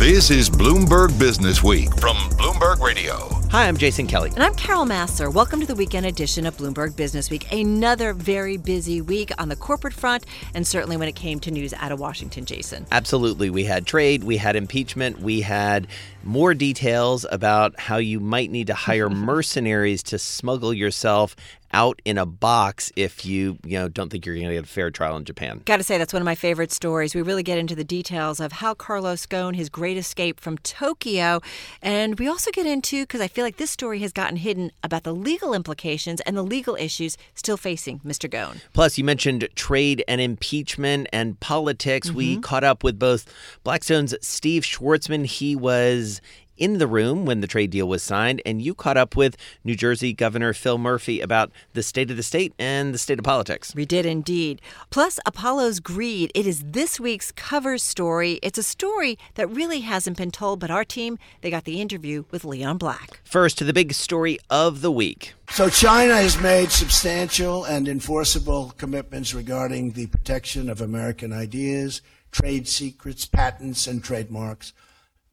This is Bloomberg Business Week from Bloomberg Radio. Hi, I'm Jason Kelly. And I'm Carol Massar. Welcome to the weekend edition of Bloomberg Business Week. Another very busy week on the corporate front, and certainly when it came to news out of Washington, Jason. Absolutely. We had trade, we had impeachment, we had more details about how you might need to hire mercenaries to smuggle yourself out in a box if you you know don't think you're going to get a fair trial in Japan. Got to say that's one of my favorite stories. We really get into the details of how Carlos Ghosn his great escape from Tokyo, and we also get into because I feel like this story has gotten hidden about the legal implications and the legal issues still facing Mr. Ghosn. Plus, you mentioned trade and impeachment and politics. Mm-hmm. We caught up with both Blackstone's Steve Schwarzman. He was in the room when the trade deal was signed, and you caught up with New Jersey Governor Phil Murphy about the state of the state and the state of politics. We did indeed. Plus, Apollo's Greed. It is this week's cover story. It's a story that really hasn't been told, but our team, they got the interview with Leon Black. First, to the big story of the week. So, China has made substantial and enforceable commitments regarding the protection of American ideas, trade secrets, patents, and trademarks.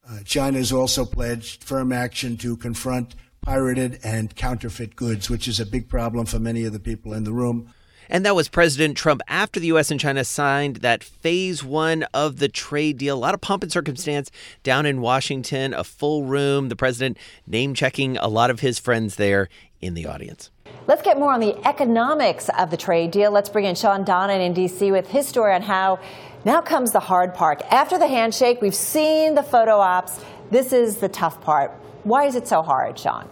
Uh, China has also pledged firm action to confront pirated and counterfeit goods, which is a big problem for many of the people in the room. And that was President Trump after the U.S. and China signed that phase one of the trade deal. A lot of pomp and circumstance down in Washington, a full room, the president name checking a lot of his friends there in the audience. Let's get more on the economics of the trade deal. Let's bring in Shawn Donnan in D.C. with his story on how now comes the hard part. After the handshake, we've seen the photo ops. This is the tough part. Why is it so hard, Shawn?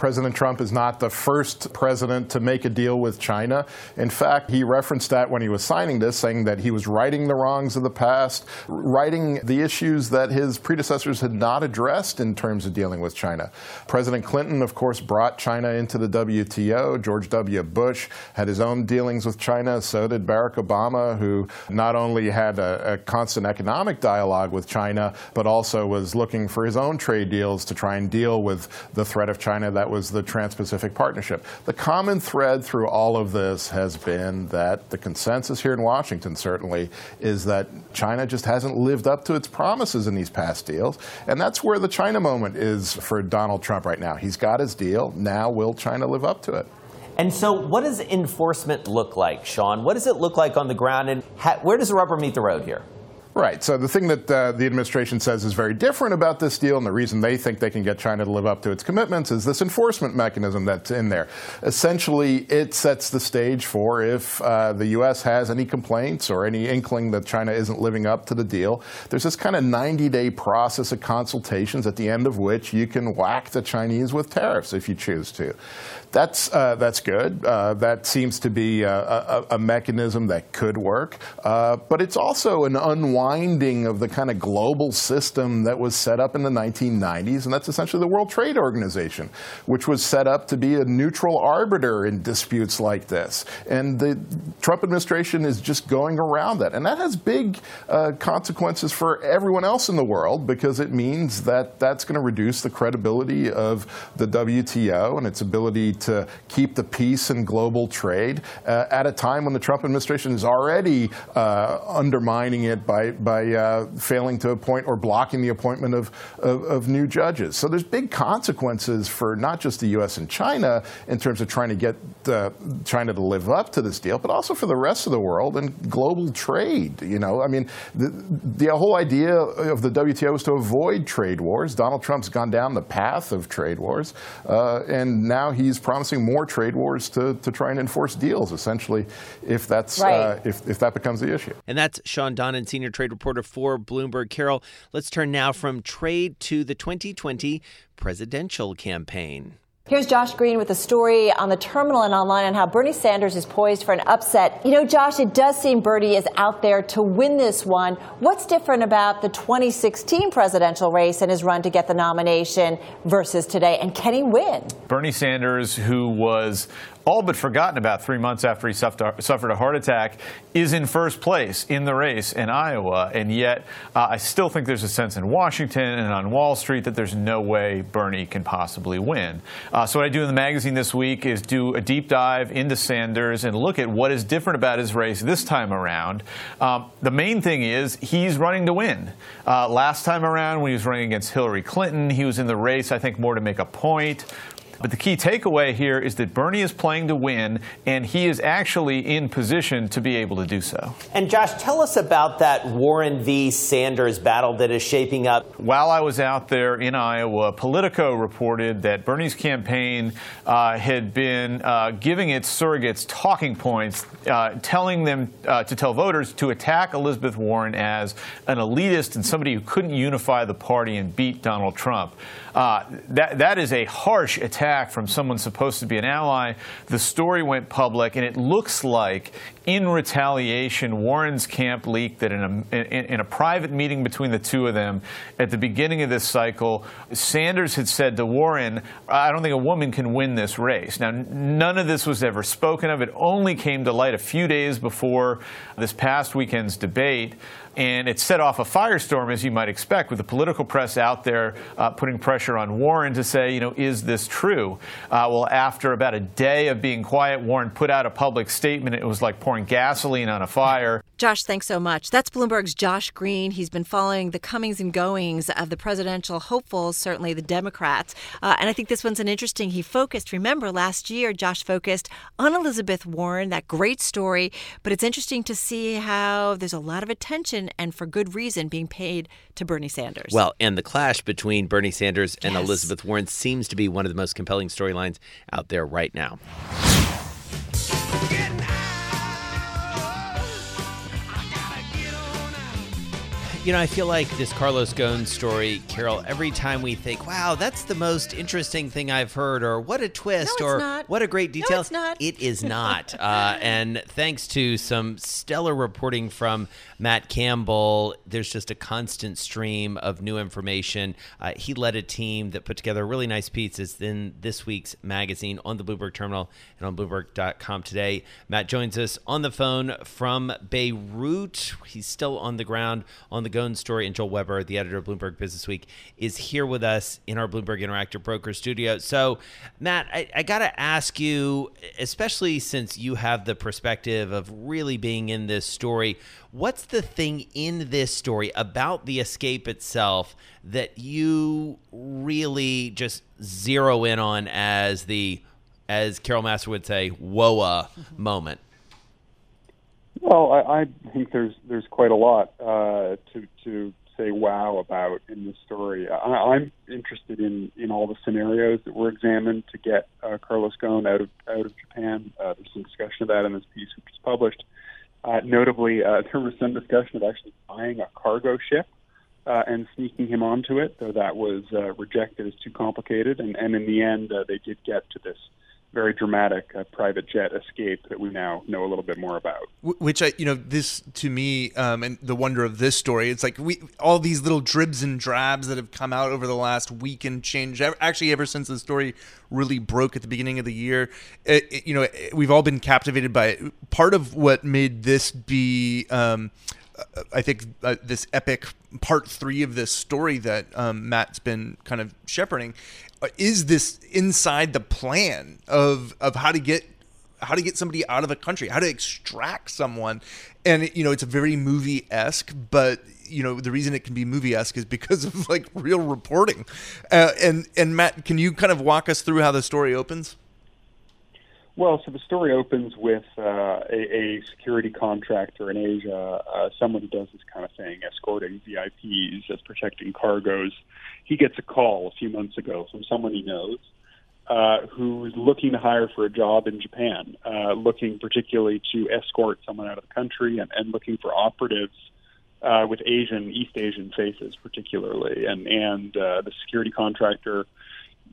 President Trump is not the first president to make a deal with China. In fact, he referenced that when he was signing this, saying that he was righting the wrongs of the past, righting the issues that his predecessors had not addressed in terms of dealing with China. President Clinton, of course, brought China into the WTO. George W. Bush had his own dealings with China. So did Barack Obama, who not only had a, a constant economic dialogue with China, but also was looking for his own trade deals to try and deal with the threat of China that was the Trans Pacific Partnership. The common thread through all of this has been that the consensus here in Washington, certainly, is that China just hasn't lived up to its promises in these past deals. And that's where the China moment is for Donald Trump right now. He's got his deal. Now, will China live up to it? And so, what does enforcement look like, Shawn? What does it look like on the ground, and ha- where does the rubber meet the road here? Right. So the thing that uh, the administration says is very different about this deal, and the reason they think they can get China to live up to its commitments is this enforcement mechanism that's in there. Essentially, it sets the stage for if uh, the U.S. has any complaints or any inkling that China isn't living up to the deal. There's this kind of 90-day process of consultations at the end of which you can whack the Chinese with tariffs if you choose to. That's uh, that's good. Uh, that seems to be a, a, a, mechanism that could work, uh, but it's also an unwinding of the kind of global system that was set up in the 1990s, and that's essentially the World Trade Organization, which was set up to be a neutral arbiter in disputes like this. And the Trump administration is just going around that, and that has big uh, consequences for everyone else in the world because it means that that's going to reduce the credibility of the WTO and its ability to keep the peace in global trade uh, at a time when the Trump administration is already uh, undermining it by, by uh, failing to appoint or blocking the appointment of, of, of, new judges. So there's big consequences for not just the U.S. and China in terms of trying to get China to live up to this deal, but also for the rest of the world and global trade. You know, I mean, the, the whole idea of the WTO is to avoid trade wars. Donald Trump's gone down the path of trade wars, uh, and now he's promising more trade wars to, to try and enforce deals, essentially, if that's uh, right. uh, if, if that becomes the issue. And that's Shawn Donnan, senior trade reporter for Bloomberg. Carol, let's turn now from trade to the 2020 presidential campaign. Here's Josh Green with a story on the terminal and online on how Bernie Sanders is poised for an upset. You know, Josh, it does seem Bernie is out there to win this one. What's different about the 2016 presidential race and his run to get the nomination versus today? And can he win? Bernie Sanders, who was all but forgotten about three months after he suffered a heart attack, is in first place in the race in Iowa. And yet, uh, I still think there's a sense in Washington and on Wall Street that there's no way Bernie can possibly win. Uh, so, what I do in the magazine this week is do a deep dive into Sanders and look at what is different about his race this time around. Um, the main thing is he's running to win. Uh, last time around, when he was running against Hillary Clinton, he was in the race, I think, more to make a point. But the key takeaway here is that Bernie is playing to win, and he is actually in position to be able to do so. And Josh, tell us about that Warren v. Sanders battle that is shaping up. While I was out there in Iowa, Politico reported that Bernie's campaign uh, had been uh, giving its surrogates talking points, uh, telling them uh, to tell voters to attack Elizabeth Warren as an elitist and somebody who couldn't unify the party and beat Donald Trump. Uh, that, that is a harsh attack from someone supposed to be an ally. The story went public, and it looks like in retaliation, Warren's camp leaked that in a, in, in, a private meeting between the two of them at the beginning of this cycle, Sanders had said to Warren, I don't think a woman can win this race. Now, none of this was ever spoken of. It only came to light a few days before this past weekend's debate and it set off a firestorm, as you might expect, with the political press out there uh, putting pressure on Warren to say, you know, is this true? Uh, well, after about a day of being quiet, Warren put out a public statement. It was like pouring gasoline on a fire. Josh, thanks so much. That's Bloomberg's Josh Green. He's been following the comings and goings of the presidential hopefuls, certainly the Democrats. Uh, and I think this one's an interesting. He focused, remember, last year, Josh focused on Elizabeth Warren, that great story. But it's interesting to see how there's a lot of attention and for good reason being paid to Bernie Sanders. Well, and the clash between Bernie Sanders and yes. Elizabeth Warren seems to be one of the most compelling storylines out there right now. You know, I feel like this Carlos Ghosn story, Carol, every time we think, wow, that's the most interesting thing I've heard, or what a twist, no, or not. what a great detail. No, it's not. It is not. uh, and thanks to some stellar reporting from Matt Campbell, there's just a constant stream of new information. Uh, he led a team that put together a really nice piece. It's in this week's magazine on the Bloomberg Terminal and on Bloomberg.com today. Matt joins us on the phone from Beirut. He's still on the ground on the the Ghosn story, and Joel Weber, the editor of Bloomberg Business Week, is here with us in our Bloomberg Interactive Broker studio. So, Matt, I, I got to ask you, especially since you have the perspective of really being in this story, what's the thing in this story about the escape itself that you really just zero in on as the, as Carol Massar would say, whoa mm-hmm. moment? Well, I, I think there's there's quite a lot uh, to to say wow about in this story. I, I'm interested in in all the scenarios that were examined to get uh, Carlos Ghosn out of out of Japan. Uh, there's some discussion of that in this piece which was published. Uh, notably, uh, there was some discussion of actually buying a cargo ship uh, and sneaking him onto it, though that was uh, rejected as too complicated. And, and in the end, uh, they did get to this very dramatic uh, private jet escape that we now know a little bit more about. Which I, you know, this to me, um, and the wonder of this story, it's like we all these little dribs and drabs that have come out over the last week and change. Actually, ever since the story really broke at the beginning of the year, it, it, you know, we've all been captivated by it. Part of what made this be. Um, I think uh, this epic part three of this story that um, Matt's been kind of shepherding uh, is this inside the plan of of how to get how to get somebody out of a country, how to extract someone, and you know it's a very movie esque, but you know the reason it can be movie esque is because of like real reporting. Uh, and and Matt, can you kind of walk us through how the story opens? Well, so the story opens with uh, a, a, security contractor in Asia, uh, someone who does this kind of thing, escorting VIPs as protecting cargoes. He gets a call a few months ago from someone he knows uh, who's looking to hire for a job in Japan, uh, looking particularly to escort someone out of the country and, and looking for operatives uh, with Asian, East Asian faces, particularly. And, and uh, the security contractor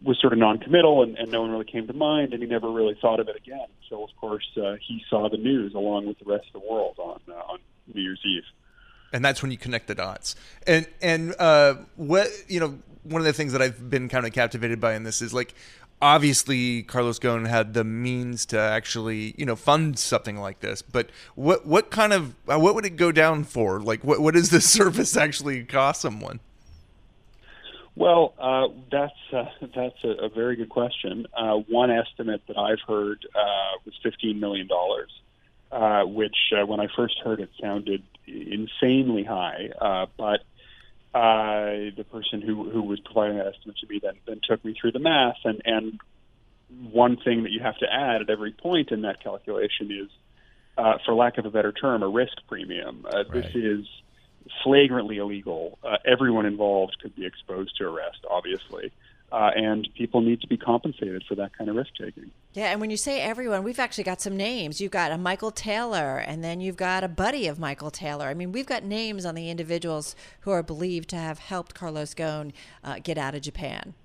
was sort of non-committal and, and no one really came to mind and he never really thought of it again so of course uh, he saw the news along with the rest of the world on uh, on New Year's Eve and that's when you connect the dots and and uh, what you know one of the things that I've been kind of captivated by in this is like obviously Carlos Ghosn had the means to actually, you know, fund something like this. But what what kind of uh, what would it go down for? Like, what what does this service actually cost someone? Well, uh, that's uh, that's a, a, very good question. Uh, one estimate that I've heard uh, was fifteen million dollars, uh, which uh, when I first heard it sounded insanely high. but the person who who was providing that estimate to me then then took me through the math, and and one thing that you have to add at every point in that calculation is, for lack of a better term, a risk premium. Right. This is flagrantly illegal. Uh, everyone involved could be exposed to arrest, obviously. Uh, and people need to be compensated for that kind of risk taking. Yeah, and when you say everyone, we've actually got some names. You've got a Michael Taylor, and then you've got a buddy of Michael Taylor. I mean, we've got names on the individuals who are believed to have helped Carlos Ghosn uh, get out of Japan.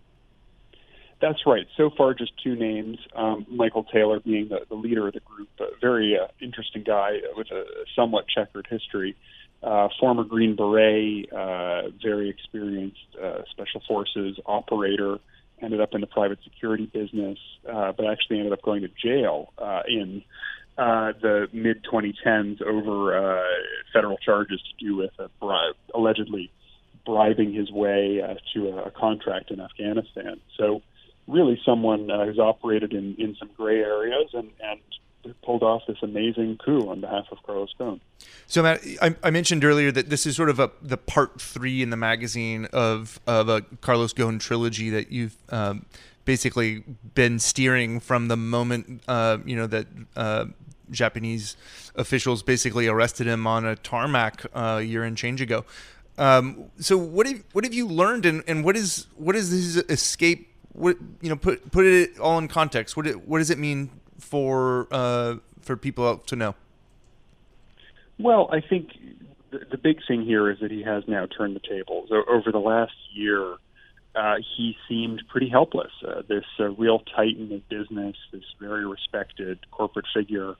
That's right. So far, just two names. Um, Michael Taylor being the, the, leader of the group, a very uh, interesting guy with a somewhat checkered history uh, former Green Beret, uh, very experienced uh, special forces operator, ended up in the private security business, uh, but actually ended up going to jail uh, in uh, the mid 2010s over uh, federal charges to do with a bribe, allegedly bribing his way uh, to a, a contract in Afghanistan. So, really, someone uh, who's operated in, in some gray areas and, and pulled off this amazing coup on behalf of Carlos Ghosn. So, Matt, I, I, mentioned earlier that this is sort of a the part three in the magazine of of a Carlos Ghosn trilogy that you've um, basically been steering from the moment uh, you know that uh, Japanese officials basically arrested him on a tarmac uh, a year and change ago. Um, so, what have what have you learned, and, and what is what is his escape? What you know, put put it all in context. What it, what does it mean for uh, for people to know? Well, I think the, the big thing here is that he has now turned the tables. Over the last year, uh, he seemed pretty helpless. Uh, this uh, real titan of business, this very respected corporate figure,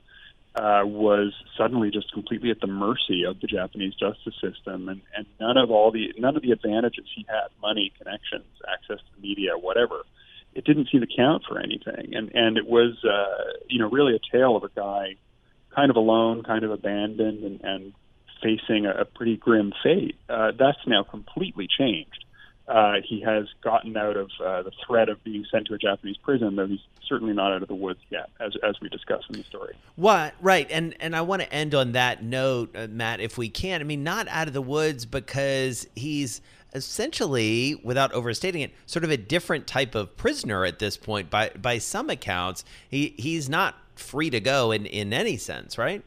uh, was suddenly just completely at the mercy of the Japanese justice system, and, and none of all the none of the advantages he had, money, connections, access to media, whatever, it didn't seem to count for anything. And and it was uh, you know really a tale of a guy kind of alone, kind of abandoned, and, and facing a, a pretty grim fate. Uh, that's now completely changed. Uh, he has gotten out of uh, the threat of being sent to a Japanese prison, though he's certainly not out of the woods yet, as as we discuss in the story. What right, and and I want to end on that note, uh, Matt, if we can. I mean, not out of the woods because he's essentially, without overstating it, sort of a different type of prisoner at this point. By by some accounts, he he's not free to go in in any sense, right?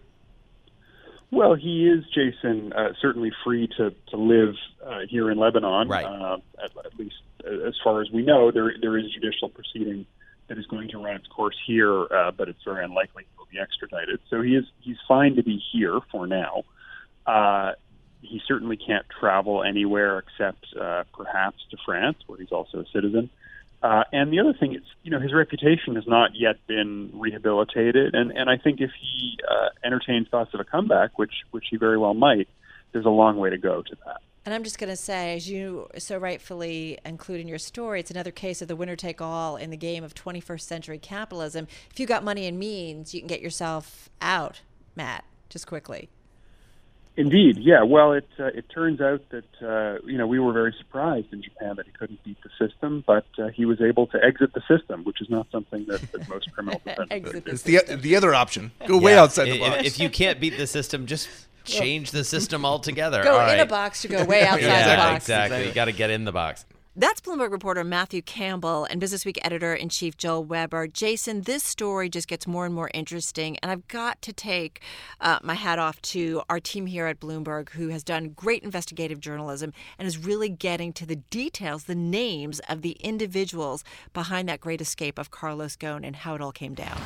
Well, he is, Jason, uh, certainly free to to live uh, here in Lebanon. Right. Uh, at, at, least as far as we know, there there is judicial proceeding that is going to run its course here, uh, but it's very unlikely he will be extradited. So he is he's fine to be here for now. He certainly can't travel anywhere except uh, perhaps to France, where he's also a citizen. Uh, and the other thing is, you know, his reputation has not yet been rehabilitated, and and I think if he uh, entertains thoughts of a comeback, which which he very well might, there's a long way to go to that. And I'm just going to say, as you so rightfully include in your story, it's another case of the winner take all in the game of 21st century capitalism. If you got money and means, you can get yourself out, Matt, just quickly. Indeed, yeah. Well, it uh, it turns out that uh, you know we were very surprised in Japan that he couldn't beat the system, but uh, he was able to exit the system, which is not something that, that most criminals exit It's the the other option. Go yeah. way outside the box. If, if you can't beat the system, just change the system altogether. Go All in right. a box to go way outside yeah, the box. Exactly. exactly. You got to get in the box. That's Bloomberg reporter Matthew Campbell and Business Week editor in chief Joel Weber. Jason, this story just gets more and more interesting, and I've got to take uh, my hat off to our team here at Bloomberg who has done great investigative journalism and is really getting to the details, the names of the individuals behind that great escape of Carlos Ghosn and how it all came down.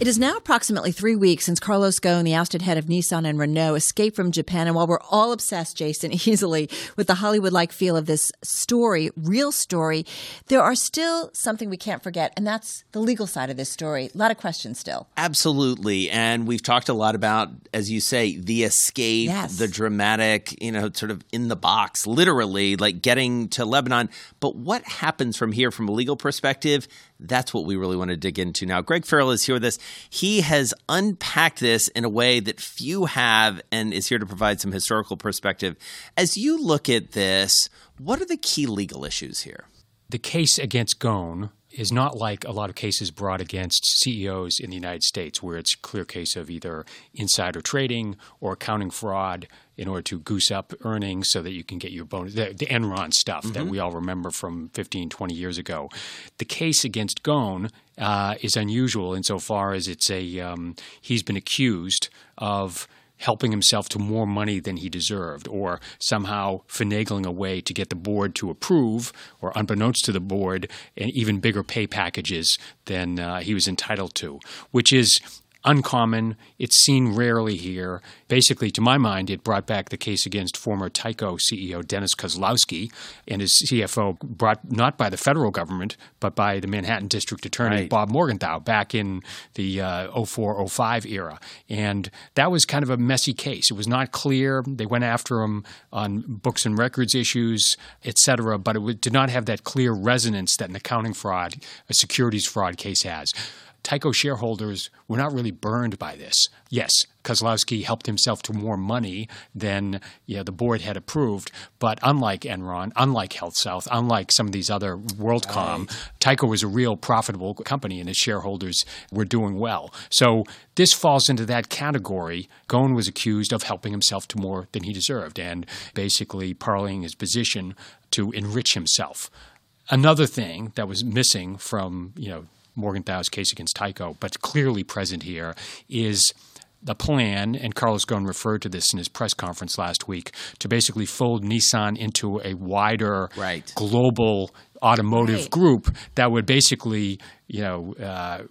It is now approximately three weeks since Carlos Ghosn, the ousted head of Nissan and Renault, escaped from Japan. And while we're all obsessed, Jason, easily with the Hollywood like feel of this story, real story, there are still something we can't forget, and that's the legal side of this story. A lot of questions still. Absolutely. And we've talked a lot about, as you say, the escape, yes. the dramatic, you know, sort of in the box, literally, like getting to Lebanon. But what happens from here from a legal perspective? That's what we really want to dig into now. Greg Farrell is here with us. He has unpacked this in a way that few have and is here to provide some historical perspective. As you look at this, what are the key legal issues here? The case against Ghosn is not like a lot of cases brought against CEOs in the United States, where it's a clear case of either insider trading or accounting fraud in order to goose up earnings so that you can get your bonus, the, the Enron stuff mm-hmm. that we all remember from 15, 20 years ago. The case against Ghosn uh, is unusual insofar as it's a um, he's been accused of – helping himself to more money than he deserved, or somehow finagling a way to get the board to approve, or unbeknownst to the board, even bigger pay packages than uh, he was entitled to, which is uncommon. It's seen rarely here. Basically, to my mind, it brought back the case against former Tyco CEO Dennis Kozlowski and his CFO, brought not by the federal government, but by the Manhattan District Attorney right. Bob Morgenthau back in the uh, 04 05 era. And that was kind of a messy case. It was not clear. They went after him on books and records issues, et cetera, but it did not have that clear resonance that an accounting fraud, a securities fraud case has. Tyco shareholders were not really burned by this. Yes, Kozlowski helped himself to more money than you know, the board had approved, but unlike Enron, unlike HealthSouth, unlike some of these other WorldCom, right. Tyco was a real profitable company and its shareholders were doing well. So this falls into that category. Ghosn was accused of helping himself to more than he deserved and basically parlaying his position to enrich himself. Another thing that was missing from you know Morgenthau's case against Tyco, but clearly present here is the plan, and Carlos Ghosn referred to this in his press conference last week, to basically fold Nissan into a wider right. global automotive right. group that would basically you know, uh,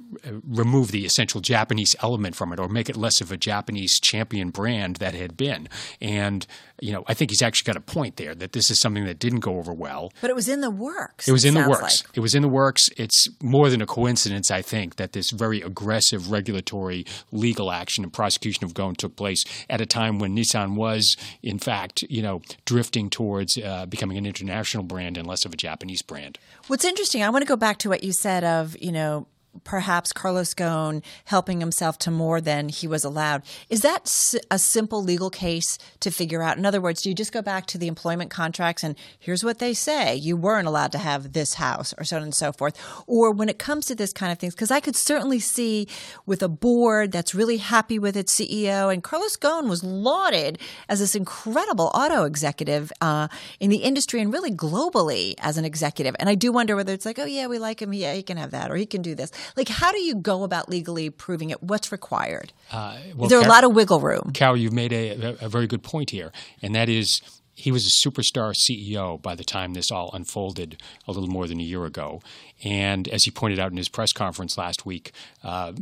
remove the essential Japanese element from it or make it less of a Japanese champion brand that had been. And, you know, I think he's actually got a point there that this is something that didn't go over well. But it was in the works. It was in the works. Like. It was in the works. It's more than a coincidence, I think, that this very aggressive regulatory legal action and prosecution of Ghosn took place at a time when Nissan was, in fact, you know, drifting towards uh, becoming an international brand and less of a Japanese brand. What's interesting, I want to go back to what you said of, you know, perhaps Carlos Ghosn helping himself to more than he was allowed. Is that a simple legal case to figure out? In other words, do you just go back to the employment contracts and here's what they say you weren't allowed to have this house or so on and so forth? Or when it comes to this kind of things, because I could certainly see with a board that's really happy with its CEO, and Carlos Ghosn was lauded as this incredible auto executive uh, in the industry and really globally as an executive. And I do wonder whether it's like, oh, yeah, we like him. Yeah, he can have that or he can do this. Like, how do you go about legally proving it? What's required? Uh, well, is there Car- a lot of wiggle room? Carol, you've made a, a very good point here, and that is he was a superstar CEO by the time this all unfolded a little more than a year ago. And as he pointed out in his press conference last week, uh,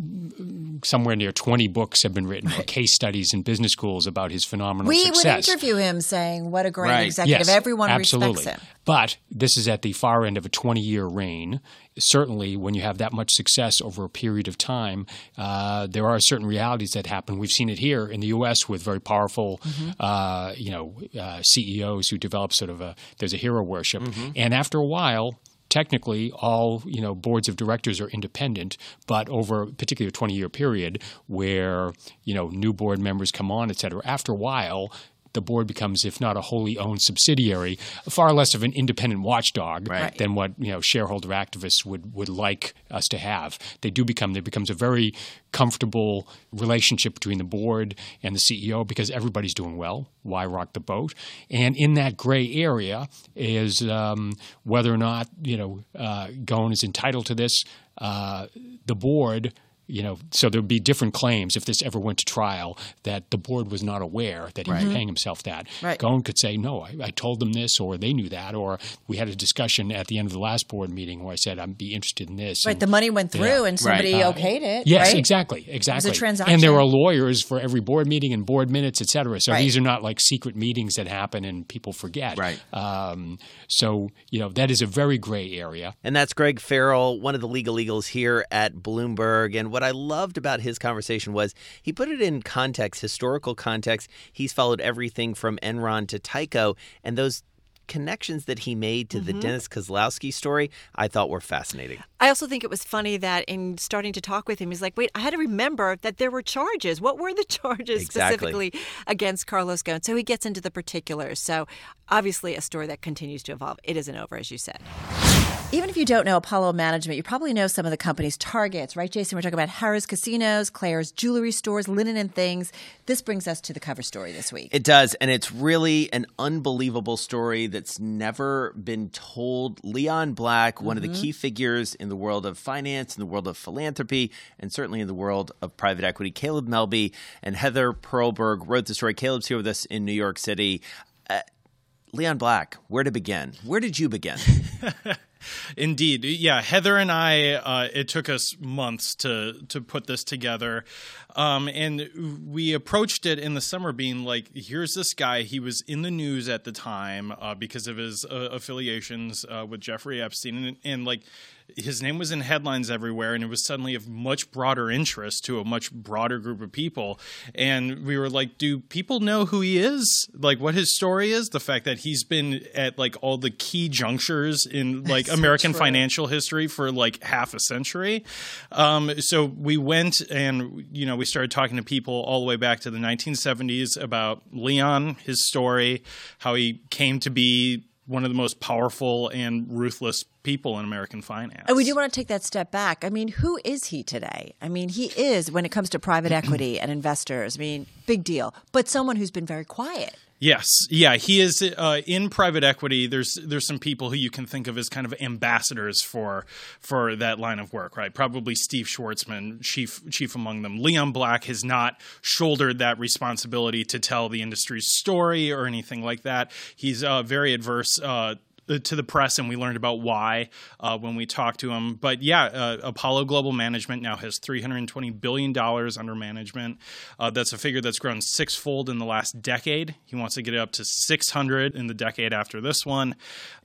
somewhere near 20 books have been written, or case studies in business schools about his phenomenal we success. would interview him saying, What a great right. executive. Yes, Everyone absolutely. respects him. But this is at the far end of a 20 year reign. Certainly, when you have that much success over a period of time, uh, there are certain realities that happen. We've seen it here in the U.S. with very powerful, mm-hmm. uh, you know, uh, CEOs who develop sort of a there's a hero worship, mm-hmm. and after a while, technically all you know boards of directors are independent but over particularly a 20 year period where you know new board members come on et cetera after a while the board becomes, if not a wholly owned subsidiary, far less of an independent watchdog right. than what you know shareholder activists would would like us to have. They do become there becomes a very comfortable relationship between the board and the CEO because everybody's doing well. Why rock the boat? And in that gray area is um, whether or not you know uh, Ghosn is entitled to this. Uh, the board you know, so there'd be different claims if this ever went to trial that the board was not aware that he right. was paying himself that. Right. Ghosn could say, no, I, I, told them this, or they knew that, or we had a discussion at the end of the last board meeting where I said I'd be interested in this. Right, and, the money went through yeah. and somebody right. okayed it. Yes, right? exactly, exactly. It was a transaction. And there are lawyers for every board meeting and board minutes, et cetera. So these are not like secret meetings that happen and people forget. Right. Um, so you know that is a very gray area. And that's Greg Farrell, one of the legal eagles here at Bloomberg. And what I loved about his conversation was he put it in context, historical context. He's followed everything from Enron to Tyco, and those connections that he made to the mm-hmm. Dennis Kozlowski story, I thought were fascinating. I also think it was funny that in starting to talk with him, he's like, wait, I had to remember that there were charges. What were the charges Exactly. specifically against Carlos Ghosn? So he gets into the particulars. So obviously, a story that continues to evolve. It isn't over, as you said. Even if you don't know Apollo Management, you probably know some of the company's targets, right, Jason? We're talking about Harrah's Casinos, Claire's Jewelry Stores, Linen and Things. This brings us to the cover story this week. It does, and it's really an unbelievable story that's never been told. Leon Black, one of the key figures in the world of finance, in the world of philanthropy, and certainly in the world of private equity. Caleb Melby and Heather Perlberg wrote the story. Caleb's here with us in New York City. Uh, Leon Black, where to begin? Where did you begin? Indeed, yeah. Heather and I, uh, it took us months to to put this together, um, and we approached it in the summer, being like, "Here's this guy. He was in the news at the time uh, because of his uh, affiliations uh, with Jeffrey Epstein, and, and like." His name was in headlines everywhere, and it was suddenly of much broader interest to a much broader group of people. And we were like, "Do people know who he is? Like, what his story is? The fact that he's been at like all the key junctures in like American financial history for like half a century. Um, so we went and you know we started talking to people all the way back to the 1970s about Leon, his story, how he came to be one of the most powerful and ruthless people in American finance. And we do want to take that step back. I mean, who is he today? I mean, he is, when it comes to private equity and investors, I mean, big deal, but someone who's been very quiet. Yes, yeah, he is uh, in private equity. There's there's some people who you can think of as kind of ambassadors for for that line of work, right? Probably Steve Schwarzman, chief chief among them. Leon Black has not shouldered that responsibility to tell the industry's story or anything like that. He's uh, very adverse. Uh, to the press, and we learned about why uh, when we talked to him. But yeah, uh, Apollo Global Management now has $320 billion under management. Uh, that's a figure that's grown sixfold in the last decade. He wants to get it up to 600 in the decade after this one.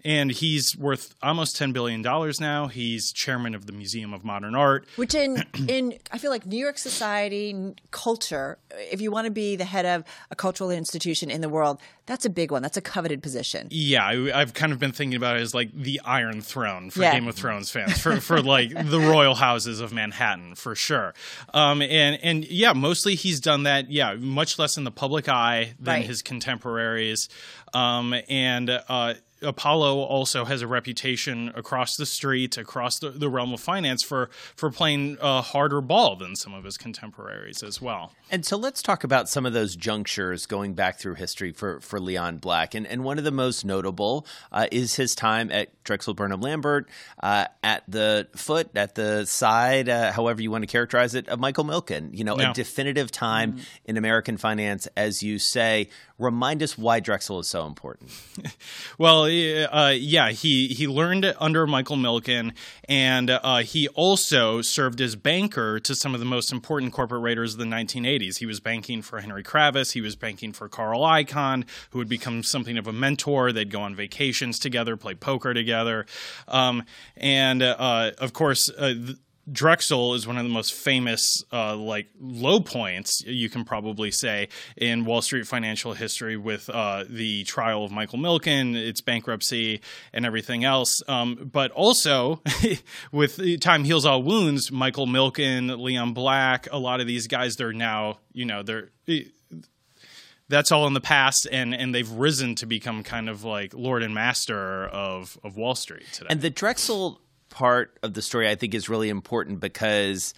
And he's worth almost $10 billion now. He's chairman of the Museum of Modern Art. Which in in I feel like New York society culture, if you want to be the head of a cultural institution in the world, that's a big one. That's a coveted position. Yeah, I, I've kind of been thinking about it as like the Iron Throne for Yeah. Game of Thrones fans, for, for like the royal houses of Manhattan, for sure. Um, and and yeah, mostly he's done that. Yeah, much less in the public eye than Right. his contemporaries. Um, and uh, Apollo also has a reputation across the street, across the, the realm of finance, for for playing a harder ball than some of his contemporaries as well. And so let's talk about some of those junctures going back through history for, for Leon Black. And, and one of the most notable uh, is his time at Drexel Burnham Lambert uh, at the foot, at the side, uh, however you want to characterize it, of Michael Milken. You know, Yeah. a definitive time in American finance, as you say. Remind us why Drexel is so important. Well, uh, yeah, he he learned under Michael Milken, and uh, he also served as banker to some of the most important corporate raiders of the 1980s. He was banking for Henry Kravis, he was banking for Carl Icahn, who would become something of a mentor. They'd go on vacations together, play poker together, um, and uh, of course. Uh, th- Drexel is one of the most famous, uh, like low points you can probably say in Wall Street financial history, with uh, the trial of Michael Milken, its bankruptcy, and everything else. Um, but also with Time Heals All Wounds, Michael Milken, Leon Black, a lot of these guys, they're now, you know, they're that's all in the past, and and they've risen to become kind of like lord and master of of Wall Street today. And the Drexel part of the story, I think, is really important because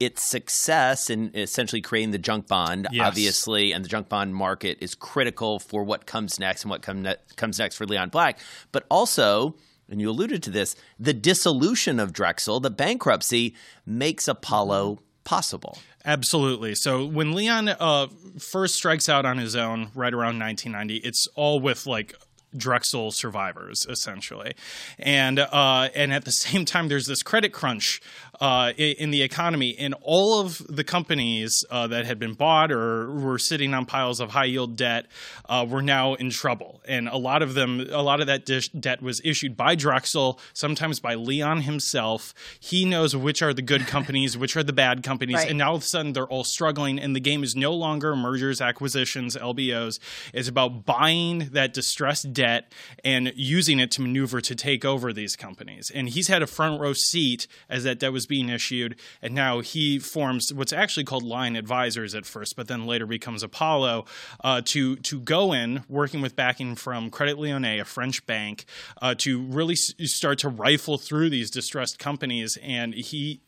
its success in essentially creating the junk bond, Yes. obviously, and the junk bond market is critical for what comes next and what come ne- comes next for Leon Black. But also, and you alluded to this, the dissolution of Drexel, the bankruptcy, makes Apollo possible. Absolutely. So when Leon uh, first strikes out on his own, right around 1990, it's all with like Drexel survivors, essentially, and uh, and at the same time, there's this credit crunch uh, in the economy, and all of the companies uh, that had been bought or were sitting on piles of high yield debt uh, were now in trouble, and a lot of them, a lot of that dish, debt was issued by Drexel, sometimes by Leon himself. He knows which are the good companies, which are the bad companies, Right. and now all of a sudden they're all struggling, and the game is no longer mergers, acquisitions, LBOs. It's about buying that distressed debt debt and using it to maneuver to take over these companies. And he's had a front row seat as that debt was being issued. And now he forms what's actually called Lion Advisors at first, but then later becomes Apollo uh, to, to go in, working with backing from Credit Lyonnais, a French bank, uh, to really s- start to rifle through these distressed companies. And he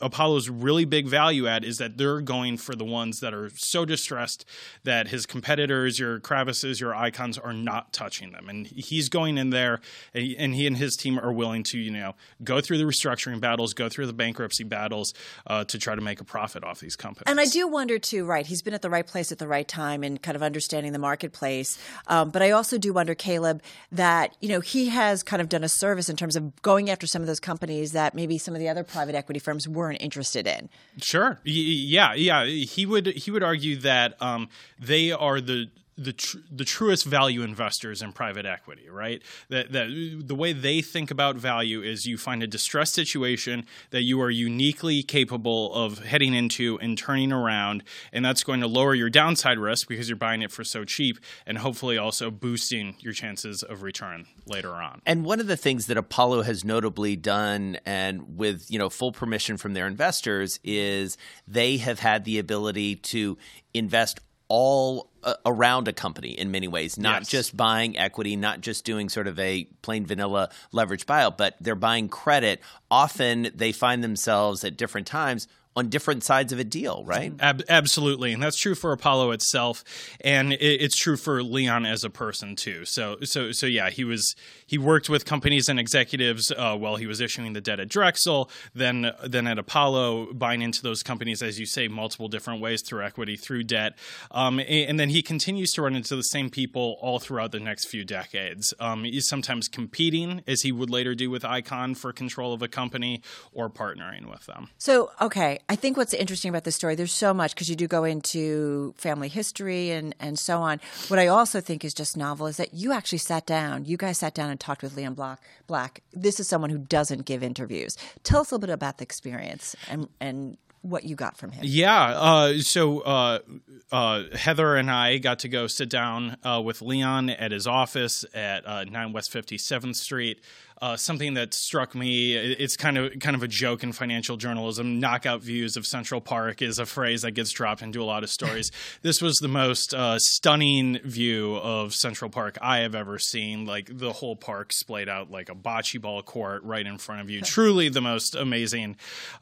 Apollo's really big value add is that they're going for the ones that are so distressed that his competitors, your Kravises, your Icahns, are not touching them, and he's going in there, and he and his team are willing to you know go through the restructuring battles, go through the bankruptcy battles uh, to try to make a profit off these companies. And I do wonder too, right? He's been at the right place at the right time and kind of understanding the marketplace. Um, but I also do wonder, Caleb, that you know he has kind of done a service in terms of going after some of those companies that maybe some of the other private equity firms weren't interested in. Sure. Yeah. Yeah. He would. He would argue that um, they are the the tr- the truest value investors in private equity, right? That that the way they think about value is you find a distressed situation that you are uniquely capable of heading into and turning around, and that's going to lower your downside risk because you're buying it for so cheap, and hopefully also boosting your chances of return later on. And one of the things that Apollo has notably done, and with you know full permission from their investors, is they have had the ability to invest all uh, around a company in many ways, not Yes. just buying equity, not just doing sort of a plain vanilla leverage buyout, but they're buying credit. Often they find themselves at different times on different sides of a deal, right? Ab- absolutely, and that's true for Apollo itself, and it, it's true for Leon as a person too. So, so, so yeah, he was he worked with companies and executives uh, while he was issuing the debt at Drexel, then then at Apollo, buying into those companies as you say, multiple different ways through equity, through debt, um, and, and then he continues to run into the same people all throughout the next few decades. Um, he's sometimes competing, as he would later do with Icahn, for control of a company, or partnering with them. So, okay, I think what's interesting about this story, there's so much because you do go into family history and, and so on. What I also think is just novel is that you actually sat down, you guys sat down and talked with Leon Black. Black. This is someone who doesn't give interviews. Tell us a little bit about the experience and, and what you got from him. Yeah. Uh, so uh, uh, Heather and I got to go sit down uh, with Leon at his office at uh, 9 West 57th Street. Uh, something that struck me, it's kind of kind of a joke in financial journalism. Knockout views of Central Park is a phrase that gets dropped into a lot of stories. this was the most uh, stunning view of Central Park I have ever seen. Like the whole park splayed out like a bocce ball court right in front of you. Truly the most amazing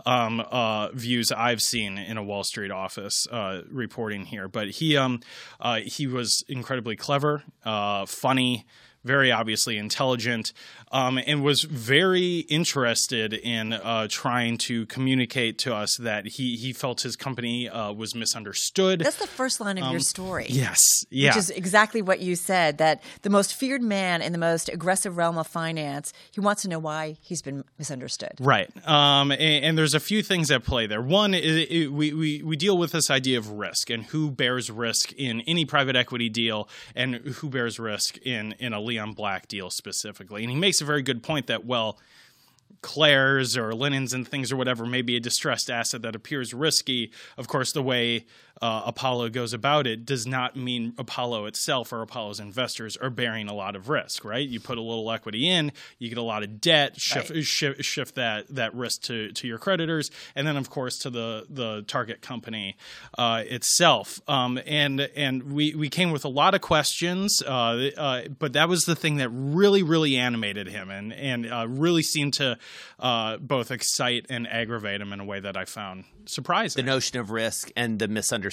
um, uh, views I've seen in a Wall Street office uh, reporting here. But he um, uh, he was incredibly clever, uh, funny. Very obviously intelligent, um, and was very interested in uh, trying to communicate to us that he he felt his company uh, was misunderstood. That's the first line of your Um, story. Yes, yeah. Which is exactly what you said that the most feared man in the most aggressive realm of finance, he wants to know why he's been misunderstood. Right. Um, and, and there's a few things at play there. One, is, it, we, we, we deal with this idea of risk and who bears risk in any private equity deal and who bears risk in, in a Leon Black deal specifically. And he makes a very good point that, well, Claire's or linens and things or whatever may be a distressed asset that appears risky. Of course, the way uh, Apollo goes about it does not mean Apollo itself or Apollo's investors are bearing a lot of risk, right? You put a little equity in, you get a lot of debt, shift, shift, shift that that risk to, to your creditors, and then of course to the the target company uh, itself. Um, and and we we came with a lot of questions, uh, uh, but that was the thing that really really animated him and and uh, really seemed to uh, both excite and aggravate him in a way that I found surprising. The notion of risk and the misunderstanding.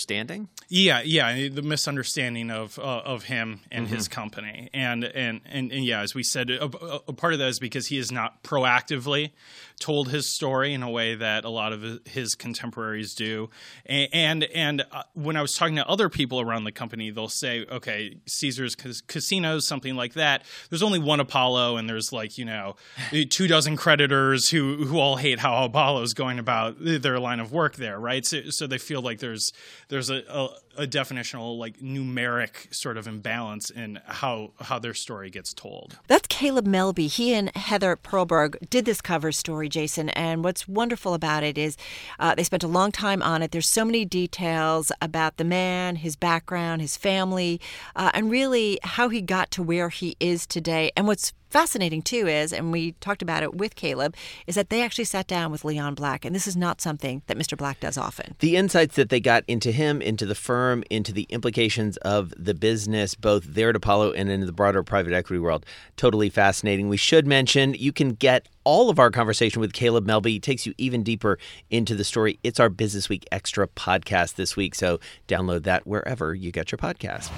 Yeah, yeah, the misunderstanding of uh, of him and his Mhm. company, and, and and and yeah, as we said, a, a- a part of that is because he has not proactively told his story in a way that a lot of his contemporaries do, and and, and uh, when I was talking to other people around the company, they'll say, okay, Caesar's Cas- casinos, something like that. There's only one Apollo, and there's like you know two dozen creditors who who all hate how Apollo's going about their line of work there, right? So so they feel like there's there's a, a, a definitional like numeric sort of imbalance in how how their story gets told. That's Caleb Melby. He and Heather Perlberg did this cover story, Jason. And what's wonderful about it is uh, they spent a long time on it. There's so many details about the man, his background, his family, uh, and really how he got to where he is today. And what's fascinating too is, and we talked about it with Caleb, is that they actually sat down with Leon Black, and this is not something that Mr. Black does often. The insights that they got into him, into the firm, into the implications of the business, both there at Apollo and in the broader private equity world, totally fascinating. We should mention you can get all of our conversation with Caleb Melby It takes you even deeper into the story. It's our Business Week Extra podcast this week, so download that wherever you get your podcast.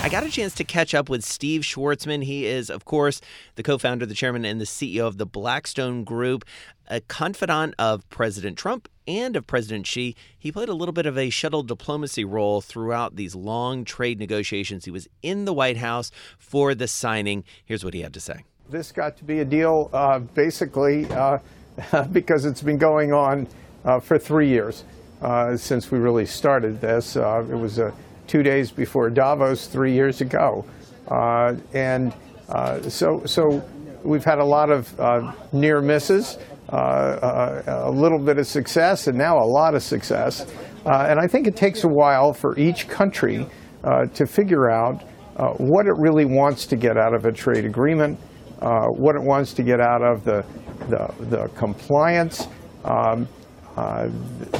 I got a chance to catch up with Steve Schwarzman. He is, of course, the co founder, the chairman, and the CEO of the Blackstone Group, a confidant of President Trump and of President Xi. He played a little bit of a shuttle diplomacy role throughout these long trade negotiations. He was in the White House for the signing. Here's what he had to say. This got to be a deal uh, basically uh, because it's been going on uh, for three years uh, since we really started this. Uh, it was two days before Davos three years ago. Uh, and so, so we've had a lot of near misses, a little bit of success, and now a lot of success. and I think it takes a while for each country to figure out what it really wants to get out of a trade agreement uh, what it wants to get out of the, the, the compliance, um, uh,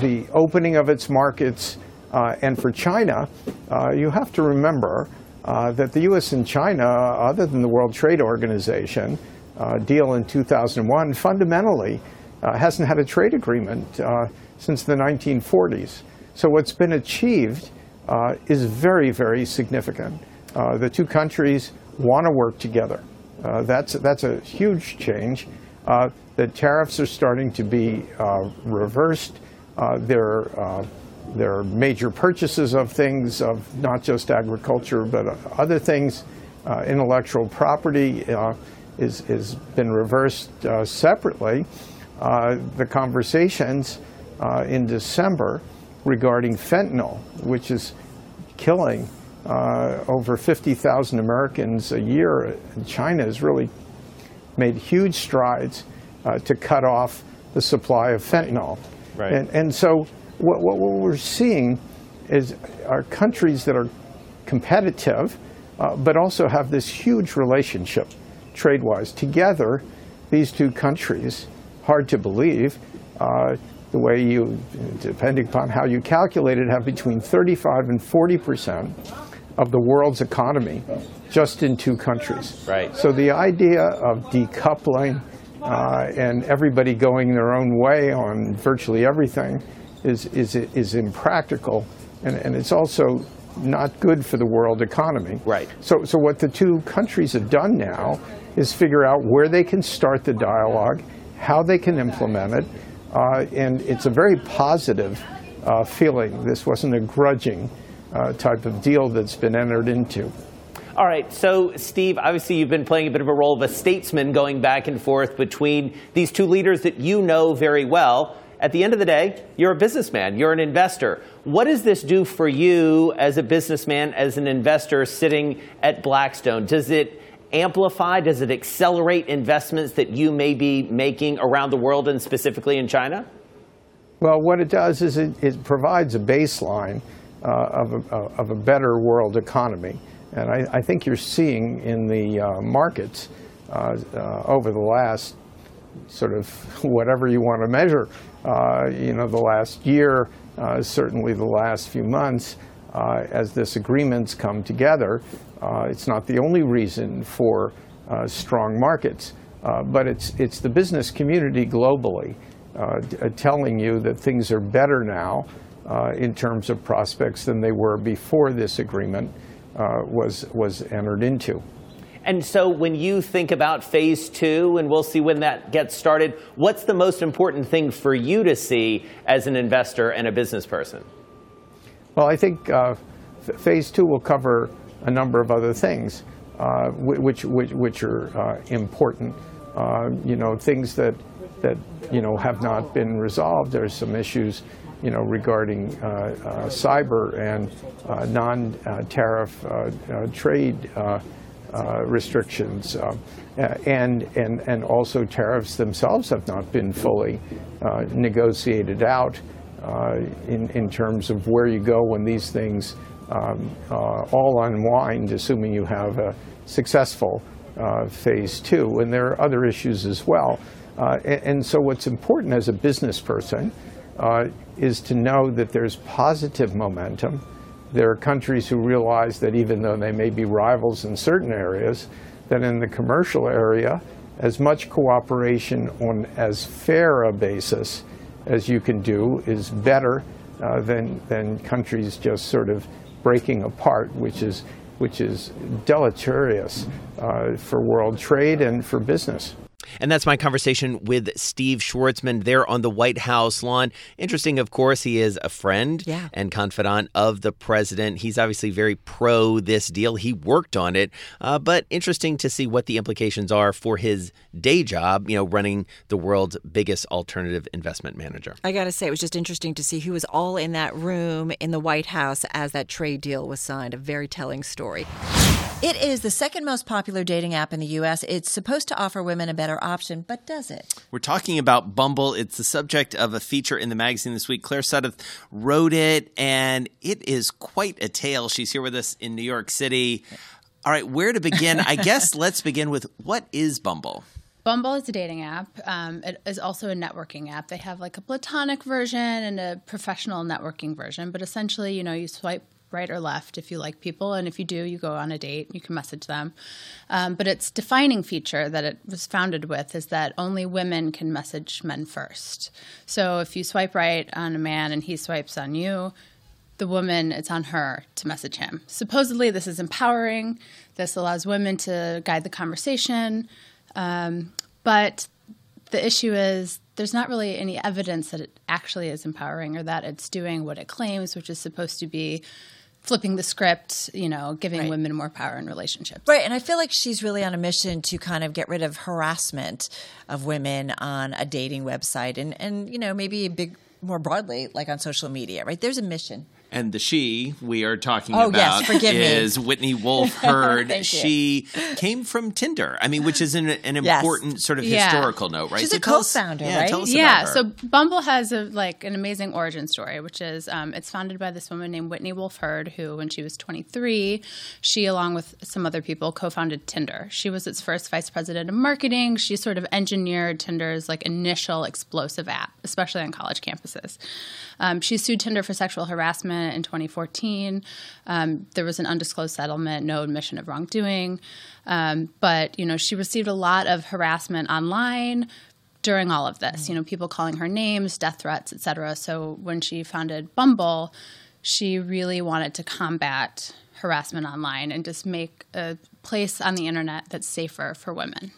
the opening of its markets. Uh, and for China, uh, you have to remember uh, that the U.S. and China, other than the World Trade Organization deal in 2001, fundamentally hasn't had a trade agreement since the 1940s. So what's been achieved is very, very significant. the two countries want to work together. Uh, that's, that's a huge change. Uh, the tariffs are starting to be uh, reversed. Uh, there, uh, are major purchases of things, of not just agriculture, but other things. intellectual property is, is been reversed separately. the conversations in December regarding fentanyl, which is killing uh, over 50,000 Americans a year. China has really made huge strides uh, to cut off the supply of fentanyl. Right. And, and so what, what, we're seeing is are countries that are competitive, uh, but also have this huge relationship trade-wise. Together, these two countries, hard to believe, uh, the way you, depending upon how you calculate it, have between 35 and 40 percent of the world's economy just in two countries. Right. So the idea of decoupling uh, and everybody going their own way on virtually everything is, is, is impractical. And, and it's also not good for the world economy. Right. So, so what the two countries have done now is figure out where they can start the dialogue, how they can implement it, uh, and it's a very positive uh, feeling. This wasn't a grudging uh, type of deal that's been entered into. All right, so Steve, obviously you've been playing a bit of a role of a statesman going back and forth between these two leaders that you know very well. At the end of the day, you're a businessman, you're an investor. What does this do for you as a businessman, as an investor sitting at Blackstone? Does it amplify, does it accelerate investments that you may be making around the world and specifically in China? Well, what it does is it, it provides a baseline uh, of, a, of a better world economy. And I, I think you're seeing in the uh, markets uh, over the last sort of whatever you want to measure, you know, the last year, certainly the last few months, uh, as this agreements come together. Uh, it's not the only reason for uh, strong markets, but it's, it's the business community globally telling you that things are better now uh, in terms of prospects than they were before this agreement uh, was, was entered into. And so, when you think about phase two, and we'll see when that gets started, what's the most important thing for you to see as an investor and a business person? Well, I think uh, phase two will cover a number of other things, uh, which, which, which are uh, important. Uh, you know, things that, that you know, have not been resolved. There's some issues you know, regarding uh, uh, cyber and uh, non-tariff trade Uh, restrictions. Um, uh, and, and, and also tariffs themselves have not been fully uh, negotiated out in, in terms of where you go when these things um, all unwind, assuming you have a successful phase two. And there are other issues as well. Uh, and, and, so what's important as a business person uh, is to know that there's positive momentum. There are countries who realize that even though they may be rivals in certain areas, that in the commercial area, as much cooperation on as fair a basis as you can do is better uh, than, than countries just sort of breaking apart, which is, which is deleterious uh, for world trade and for business. And that's my conversation with Steve Schwarzman there on the White House lawn. Interesting, of course, he is a friend yeah. and confidant of the president. He's obviously very pro this deal. He worked on it, uh, but interesting to see what the implications are for his day job, you know, running the world's biggest alternative investment manager. I got to say, it was just interesting to see who was all in that room in the White House as that trade deal was signed. A very telling story. It is the second most popular dating app in the U.S. It's supposed to offer women a better option, but does it? We're talking about Bumble. It's the subject of a feature in the magazine this week. Claire Suddath wrote it, and it is quite a tale. She's here with us in New York City. All right, where to begin? I guess let's begin with what is Bumble? Bumble is a dating app. Um, it is also a networking app. They have like a platonic version and a professional networking version, but essentially, you know, you swipe right or left if you like people. And if you do, you go on a date, you can message them. Um, but its defining feature that it was founded with is that only women can message men first. So if you swipe right on a man and he swipes on you, the woman, it's on her to message him. Supposedly, this is empowering. This allows women to guide the conversation. Um, but the issue is there's not really any evidence that it actually is empowering or that it's doing what it claims, which is supposed to be flipping the script, you know, giving right. women more power in relationships. Right. And I feel like she's really on a mission to kind of get rid of harassment of women on a dating website and, and you know, maybe a big more broadly, like on social media, right? There's a mission. And the she we are talking oh, about yes, is Whitney Wolfe Herd. she came from Tinder. I mean, which is an, an yes. important sort of yeah. historical note, right? She's so a co-founder, us, yeah, right? Tell us yeah. About so Bumble has a like an amazing origin story, which is um, it's founded by this woman named Whitney Wolfe Herd, who, when she was 23, she, along with some other people, co-founded Tinder. She was its first vice president of marketing. She sort of engineered Tinder's like initial explosive app, especially on college campuses. Um, she sued Tinder for sexual harassment in 2014. Um, there was an undisclosed settlement, no admission of wrongdoing. Um, but you know, she received a lot of harassment online during all of this. You know, people calling her names, death threats, etc. So when she founded Bumble, she really wanted to combat harassment online and just make a place on the internet that's safer for women.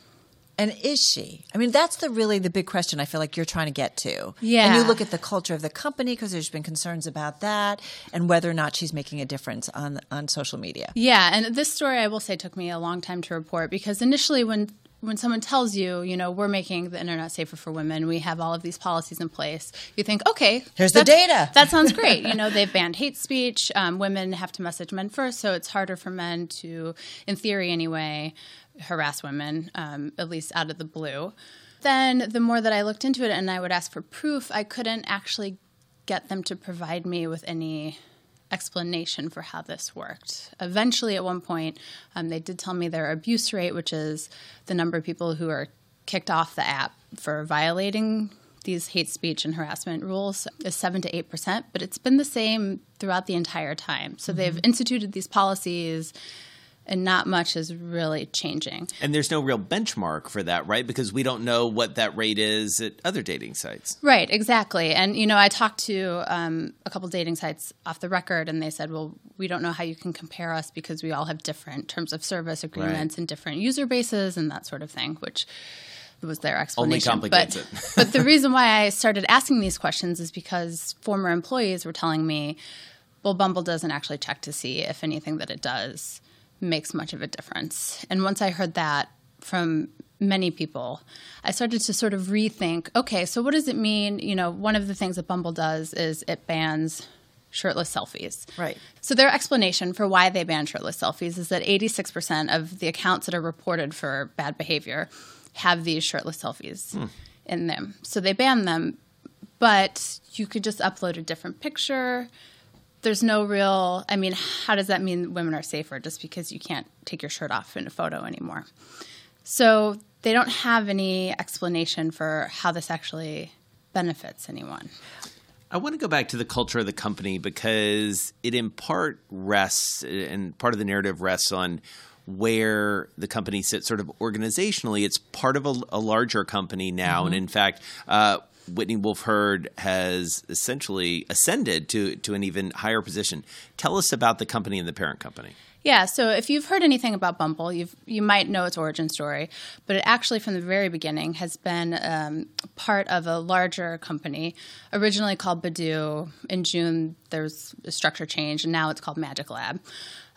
And is she? I mean, that's the really the big question I feel like you're trying to get to. Yeah. And you look at the culture of the company because there's been concerns about that and whether or not she's making a difference on on social media. Yeah, and this story I will say took me a long time to report because initially when when someone tells you, you know, we're making the internet safer for women, we have all of these policies in place, you think, okay, here's the data. That sounds great. you know, they've banned hate speech. Um, women have to message men first, so it's harder for men to, in theory anyway, harass women, um, at least out of the blue. Then the more that I looked into it and I would ask for proof, I couldn't actually get them to provide me with any explanation for how this worked. Eventually, at one point, um, they did tell me their abuse rate, which is the number of people who are kicked off the app for violating these hate speech and harassment rules is 7 to 8%, but it's been the same throughout the entire time. So mm-hmm. they've instituted these policies and not much is really changing. And there's no real benchmark for that, right? Because we don't know what that rate is at other dating sites. Right, exactly. And, you know, I talked to um, a couple dating sites off the record, and they said, well, we don't know how you can compare us because we all have different terms of service agreements right. and different user bases and that sort of thing, which was their explanation. Only complicates but, it. but the reason why I started asking these questions is because former employees were telling me, well, Bumble doesn't actually check to see if anything that it does makes much of a difference. And once I heard that from many people, I started to sort of rethink okay, so what does it mean? You know, one of the things that Bumble does is it bans shirtless selfies. Right. So their explanation for why they ban shirtless selfies is that 86% of the accounts that are reported for bad behavior have these shirtless selfies Hmm. in them. So they ban them, but you could just upload a different picture. There's no real, I mean, how does that mean women are safer just because you can't take your shirt off in a photo anymore? So they don't have any explanation for how this actually benefits anyone. I want to go back to the culture of the company because it in part rests, and part of the narrative rests on where the company sits sort of organizationally. It's part of a, a larger company now. And in fact, uh, Whitney Wolfe Herd has essentially ascended to, to an even higher position. Tell us about the company and the parent company. Yeah, so if you've heard anything about Bumble, you've, you might know its origin story, but it actually, from the very beginning, has been um, part of a larger company, originally called Badoo. In June, there was a structure change, and now it's called Magic Lab.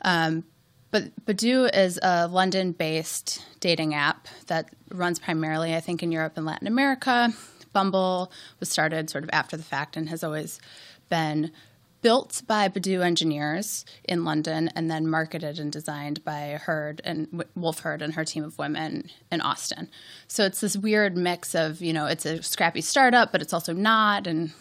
Um, but Badoo is a London based dating app that runs primarily, I think, in Europe and Latin America. Bumble was started sort of after the fact and has always been built by Badoo engineers in London and then marketed and designed by Herd and Wolfe Herd and her team of women in Austin. So it's this weird mix of, you know, it's a scrappy startup, but it's also not. And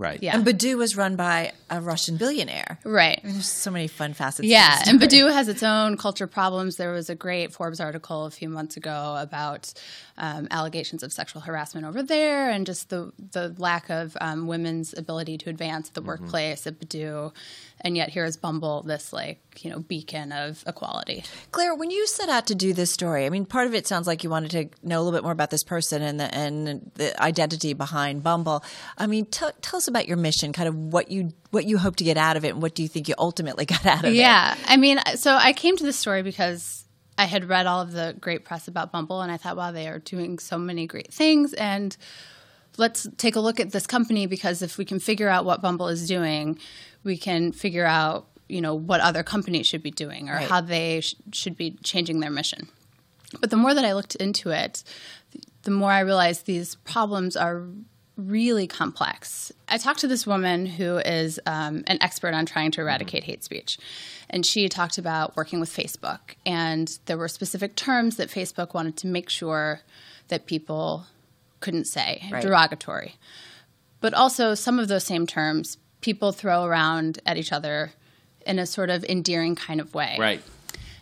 Right. Yeah. And Badoo was run by a Russian billionaire. Right. I mean, there's so many fun facets. Yeah, and the. Badoo has its own culture problems. There was a great Forbes article a few months ago about um, allegations of sexual harassment over there, and just the the lack of um, women's ability to advance Mm-hmm. the workplace at Badoo. And yet here is Bumble, this like you know beacon of equality. Claire, when you set out to do this story, I mean, part of it sounds like you wanted to know a little bit more about this person and the and the identity behind Bumble. I mean, tell tell us about your mission, kind of what you what you hope to get out of it, and what do you think you ultimately got out of it? Yeah, I mean, so I came to this story because I had read all of the great press about Bumble, and I thought, wow, they are doing so many great things, and let's take a look at this company because if we can figure out what Bumble is doing, we can figure out, you know, what other companies should be doing or Right. how they sh- should be changing their mission. But the more that I looked into it, the more I realized these problems are really complex. I talked to this woman who is um, an expert on trying to eradicate hate speech. And she talked about working with Facebook. And there were specific terms that Facebook wanted to make sure that people couldn't say, Right. derogatory. But also, some of those same terms people throw around at each other in a sort of endearing kind of way. Right.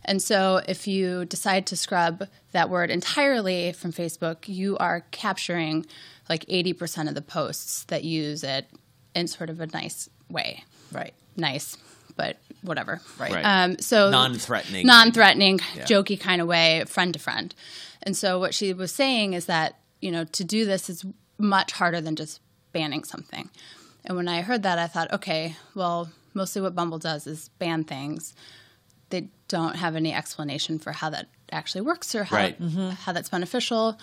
And so, if you decide to scrub that word entirely from Facebook, you are capturing like 80% of the posts that use it in sort of a nice way. Right. Nice, but whatever. Right. Right. Um, so Non-threatening. non-threatening, Yeah. jokey kind of way, friend to friend. And so, what she was saying is that you know to do this is much harder than just banning something. And when I heard that, I thought, okay, well, mostly what Bumble does is ban things. They don't have any explanation for how that actually works or how Right. how that's beneficial.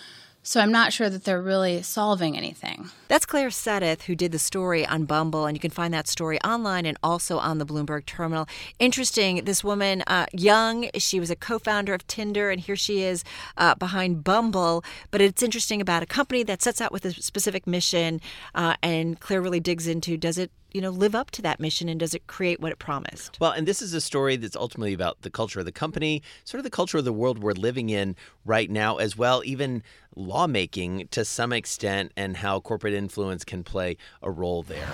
So I'm not sure that they're really solving anything. That's Claire Suddath, who did the story on Bumble, and you can find that story online and also on the Bloomberg terminal. Interesting, this woman, uh, young, she was a co founder of Tinder, and here she is uh, behind Bumble. But it's interesting about a company that sets out with a specific mission, uh, and Claire really digs into does it you know live up to that mission and does it create what it promised Well, and this is a story that's ultimately about the culture of the company, sort of the culture of the world we're living in right now, as well, even lawmaking to some extent, and how corporate influence can play a role there.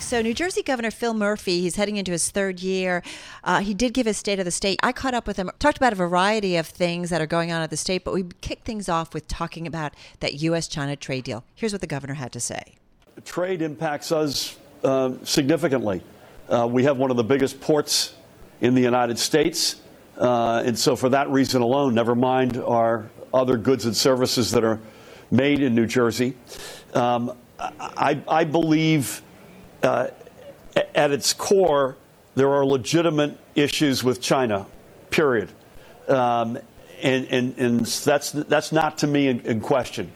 So, New Jersey Governor Phil Murphy, he's heading into his third year. Uh, he did give his state of the state. I caught up with him, talked about a variety of things that are going on at the state, but we kicked things off with talking about that U.S. China trade deal. Here's what the governor had to say. Trade impacts us uh, significantly. Uh, we have one of the biggest ports in the United States. Uh, and so, for that reason alone, never mind our other goods and services that are made in New Jersey, um, I, I believe uh, at its core, there are legitimate issues with China, period. Um, and, and, and that's, that's not to me in, in question.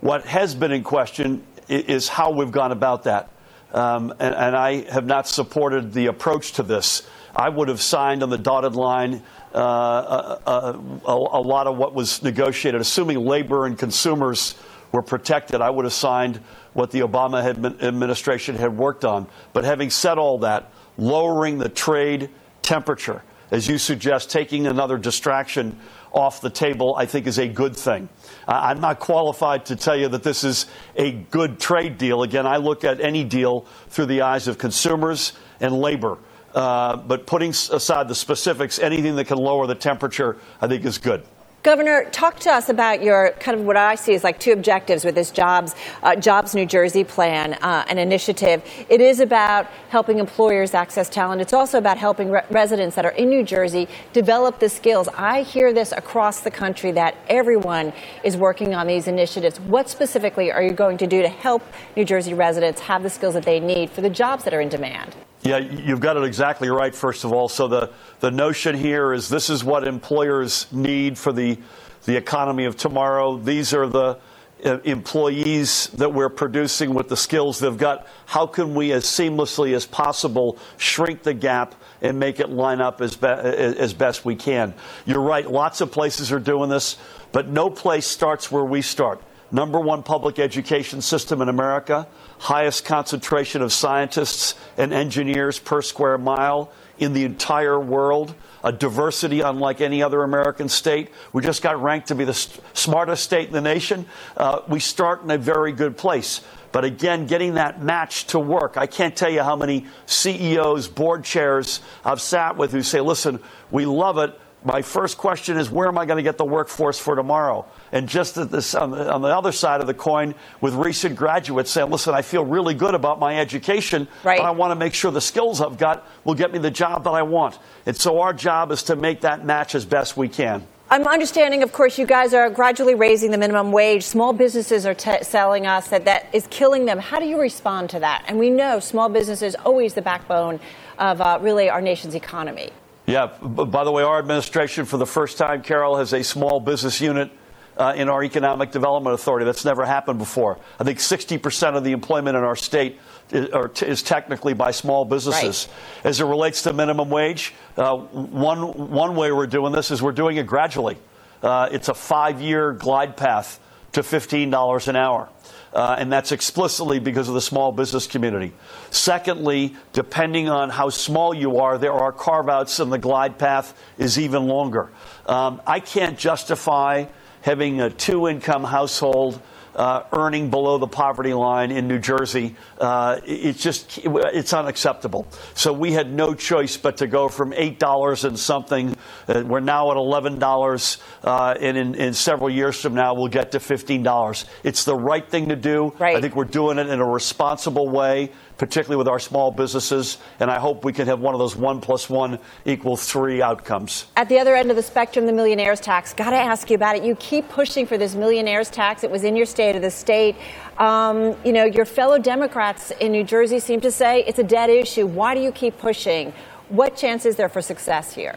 What has been in question is how we've gone about that. Um, and, and I have not supported the approach to this. I would have signed on the dotted line uh, a, a, a, lot of what was negotiated, assuming labor and consumers were protected, I would have signed what the Obama administration had worked on. But having said all that, lowering the trade temperature, as you suggest, taking another distraction off the table, I think is a good thing. I'm not qualified to tell you that this is a good trade deal. Again, I look at any deal through the eyes of consumers and labor. Uh, but putting aside the specifics, anything that can lower the temperature, I think is good. Governor, talk to us about your kind of what I see as like two objectives with this Jobs uh, Jobs New Jersey plan, uh, an initiative. It is about helping employers access talent. It's also about helping re- residents that are in New Jersey develop the skills. I hear this across the country that everyone is working on these initiatives. What specifically are you going to do to help New Jersey residents have the skills that they need for the jobs that are in demand? Yeah, you've got it exactly right, first of all. So the, the notion here is this is what employers need for the, the economy of tomorrow. These are the uh, employees that we're producing with the skills they've got. How can we, as seamlessly as possible, shrink the gap and make it line up as, be- as best we can? You're right, lots of places are doing this, but no place starts where we start number one public education system in America, highest concentration of scientists and engineers per square mile in the entire world, a diversity unlike any other American state. We just got ranked to be the smartest state in the nation. Uh, we start in a very good place. But again, getting that match to work. I can't tell you how many CEOs, board chairs I've sat with who say, listen, we love it. My first question is, where am I going to get the workforce for tomorrow? And just this, on, the, on the other side of the coin, with recent graduates saying, listen, I feel really good about my education, right. but I want to make sure the skills I've got will get me the job that I want. And so our job is to make that match as best we can. I'm understanding, of course, you guys are gradually raising the minimum wage. Small businesses are t- selling us that that is killing them. How do you respond to that? And we know small businesses are always the backbone of uh, really our nation's economy. Yeah. By the way, our administration, for the first time, Carol, has a small business unit uh, in our Economic Development Authority. That's never happened before. I think 60% of the employment in our state is, is technically by small businesses. Right. As it relates to minimum wage, uh, one, one way we're doing this is we're doing it gradually. Uh, it's a five year glide path to $15 an hour. Uh, and that's explicitly because of the small business community. Secondly, depending on how small you are, there are carve outs, and the glide path is even longer. Um, I can't justify having a two income household uh, earning below the poverty line in New Jersey. Uh, it's just it's unacceptable. So we had no choice but to go from eight dollars and something. Uh, we're now at eleven dollars, uh, and in, in, several years from now we'll get to fifteen dollars. It's the right thing to do. Right. I think we're doing it in a responsible way particularly with our small businesses. And I hope we can have one of those one plus one equal three outcomes. At the other end of the spectrum, the millionaires tax. Got to ask you about it. You keep pushing for this millionaires tax. It was in your state of the state. Um, you know, your fellow Democrats in New Jersey seem to say it's a dead issue. Why do you keep pushing? What chance is there for success here?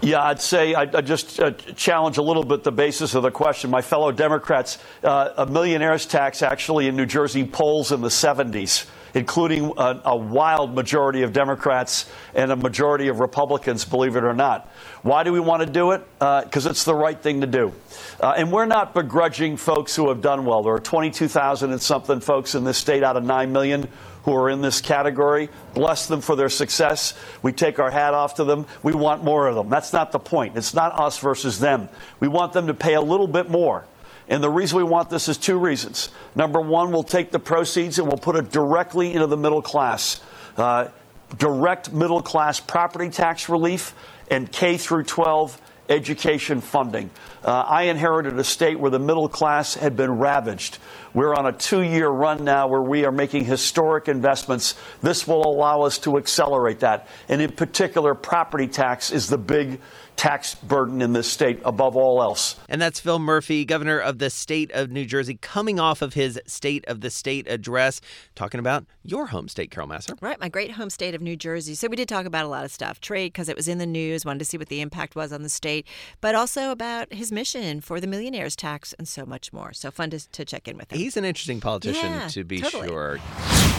Yeah, I'd say I, I just uh, challenge a little bit the basis of the question. My fellow Democrats, uh, a millionaire's tax actually in New Jersey polls in the 70s including a, a, wild majority of Democrats and a majority of Republicans, believe it or not. Why do we want to do it? Because uh, it's the right thing to do. Uh, and we're not begrudging folks who have done well. There are 22,000 and something folks in this state out of 9 million who are in this category. Bless them for their success. We take our hat off to them. We want more of them. That's not the point. It's not us versus them. We want them to pay a little bit more. And the reason we want this is two reasons. Number one, we'll take the proceeds and we'll put it directly into the middle class. Uh, direct middle class property tax relief and K through 12 education funding. Uh, I inherited a state where the middle class had been ravaged. We're on a two year run now where we are making historic investments. This will allow us to accelerate that. And in particular, property tax is the big tax burden in this state above all else. And that's Phil Murphy, governor of the state of New Jersey, coming off of his State of the State address, talking about your home state, Carol Massar. Right, my great home state of New Jersey. So we did talk about a lot of stuff trade, because it was in the news, wanted to see what the impact was on the state, but also about his his mission for the millionaire's tax and so much more. So fun to, to check in with him. He's an interesting politician, Yeah, to be totally. sure.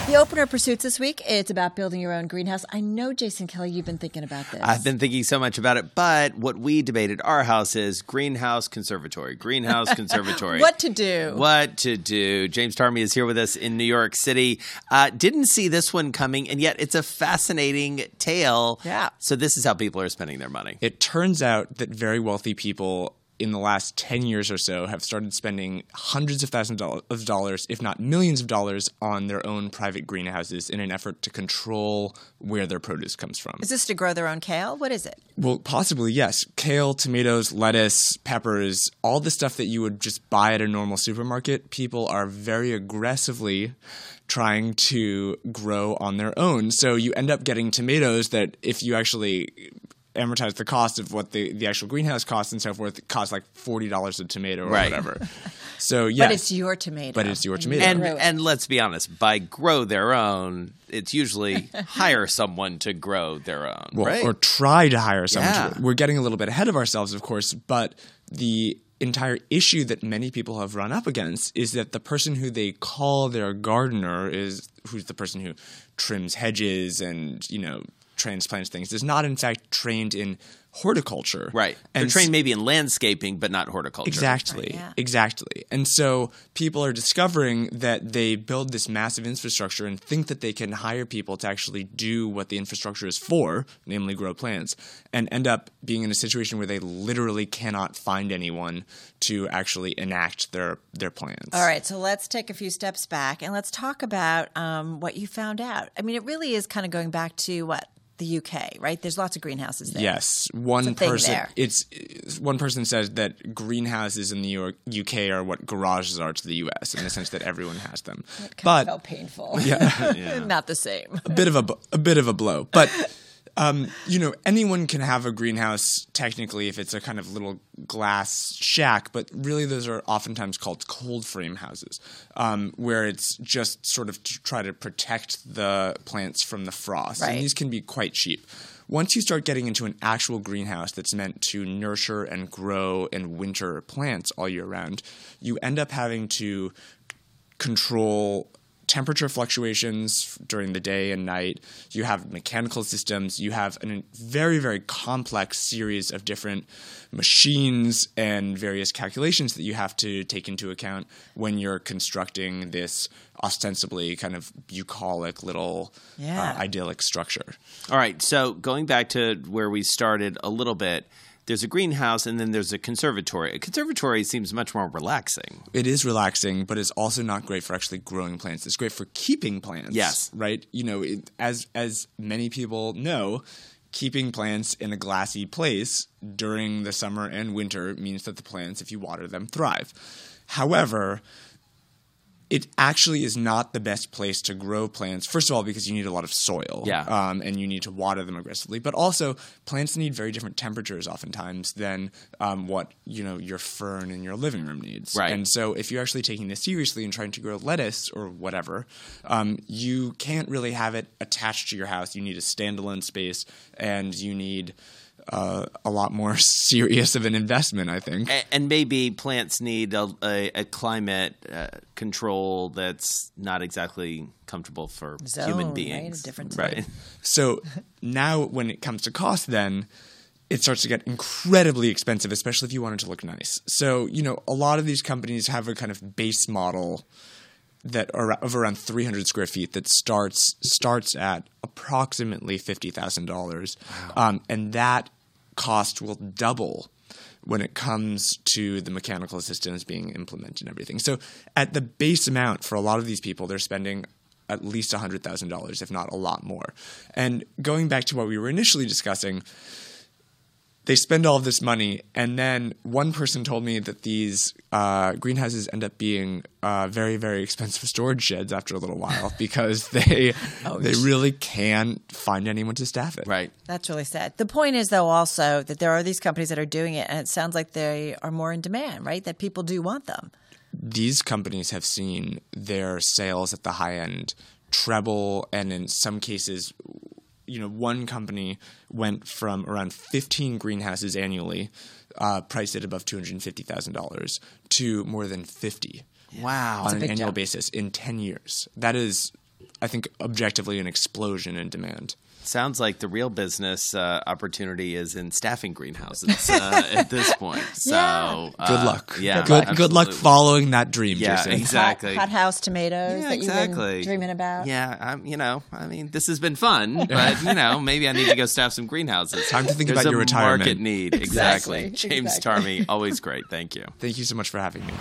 The opener pursuits this week, it's about building your own greenhouse. I know, Jason Kelly, you've been thinking about this. I've been thinking so much about it, but what we debated our house is greenhouse conservatory. Greenhouse conservatory. What to do? What to do? James Tarmy is here with us in New York City. Uh, didn't see this one coming, and yet it's a fascinating tale. Yeah. So this is how people are spending their money. It turns out that very wealthy people in the last 10 years or so have started spending hundreds of thousands of dollars, if not millions of dollars, on their own private greenhouses in an effort to control where their produce comes from. Is this to grow their own kale? What is it? Well, possibly, yes. Kale, tomatoes, lettuce, peppers, all the stuff that you would just buy at a normal supermarket, people are very aggressively trying to grow on their own. So you end up getting tomatoes that, if you actually amortize the cost of what the, the actual greenhouse costs and so forth, it costs like $40 a tomato or Right. whatever. So, yeah, But it's your tomato. But it's your And tomato. And grow and let's be honest, by grow their own, it's usually hire someone to grow their own, well, right? or try to hire someone. Yeah. To, we're getting a little bit ahead of ourselves, of course, but the entire issue that many people have run up against is that the person who they call their gardener is who's the person who trims hedges and you know transplants things is not in fact trained in horticulture. right. They're And trained maybe in landscaping, but not horticulture. Exactly. Exactly. And so people are discovering that they build this massive infrastructure and think that they can hire people to actually do what the infrastructure is for, namely grow plants, and end up being in a situation where they literally cannot find anyone to actually enact their their plans. All right, so let's take a few steps back and let's talk about um, what you found out. I mean, it really is kind of going back to what the UK, right? There's lots of greenhouses there. Yes, one It's a thing person. It's it's- one person says that greenhouses in the York, UK are what garages are to the US in the sense that everyone has them. but felt painful. Yeah. Not the same. a bit of a a bit of a blow, but um, you know anyone can have a greenhouse technically if it's a kind of little glass shack, but really those are oftentimes called cold frame houses, um, where it's just sort of to try to protect the plants from the frost, Right. and these can be quite cheap. Once you start getting into an actual greenhouse that's meant to nurture and grow and winter plants all year round, you end up having to control temperature fluctuations during the day and night. You have mechanical systems. You have a very, very complex series of different machines and various calculations that you have to take into account when you're constructing this ostensibly kind of bucolic little Yeah. uh, idyllic structure. All right. So going back to where we started a little bit, there's a greenhouse and then there's a conservatory. A conservatory seems much more relaxing. It is relaxing, but it's also not great for actually growing plants. It's great for keeping plants. Yes. right. You know, it, as as many people know, keeping plants in a glassy place during the summer and winter means that the plants, if you water them, thrive. However, it actually is not the best place to grow plants. First of all, because you need a lot of soil, Yeah. um, and you need to water them aggressively. But also, plants need very different temperatures oftentimes than um, what you know your fern in your living room needs. Right. And so, if you're actually taking this seriously and trying to grow lettuce or whatever, um, you can't really have it attached to your house. You need a standalone space, and you need uh, a lot more serious of an investment, I think. A- And maybe plants need a, a, a climate uh, control that's not exactly comfortable for Zone, human right? Beings. different right. So now, when it comes to cost, then it starts to get incredibly expensive, especially if you want it to look nice. So, you know, a lot of these companies have a kind of base model that are of around 300 square feet that starts starts at approximately fifty thousand dollars, um, and that cost will double when it comes to the mechanical systems being implemented and everything. So, at the base amount for a lot of these people, they're spending at least $100,000, if not a lot more. And going back to what we were initially discussing, they spend all of this money, and then one person told me that these uh, greenhouses end up being uh, very, very expensive storage sheds after a little while because they they really can't find anyone to staff it. Right. That's really sad. The point is, though, also that there are these companies that are doing it, and it sounds like they are more in demand, right? That people do want them. These companies have seen their sales at the high end treble, and in some cases, you know, one company went from around 15 greenhouses annually, uh, priced at above $250,000, to more than 50 Wow. on an annual basis in 10 years. That is, I think, objectively an explosion in demand. Sounds like the real business uh, opportunity is in staffing greenhouses uh, at this point. So Yeah. uh, Good luck. Yeah, Good, good luck following that dream, Yeah, Jason. exactly. Hot house tomatoes Yeah, that you've exactly. been dreaming about. Yeah, I'm. You know, I mean, this has been fun, but you know, maybe I need to go staff some greenhouses. Time to think There's about a your retirement. Market need Exactly, exactly. James exactly. Tarmy, always great. Thank you. Thank you so much for having me.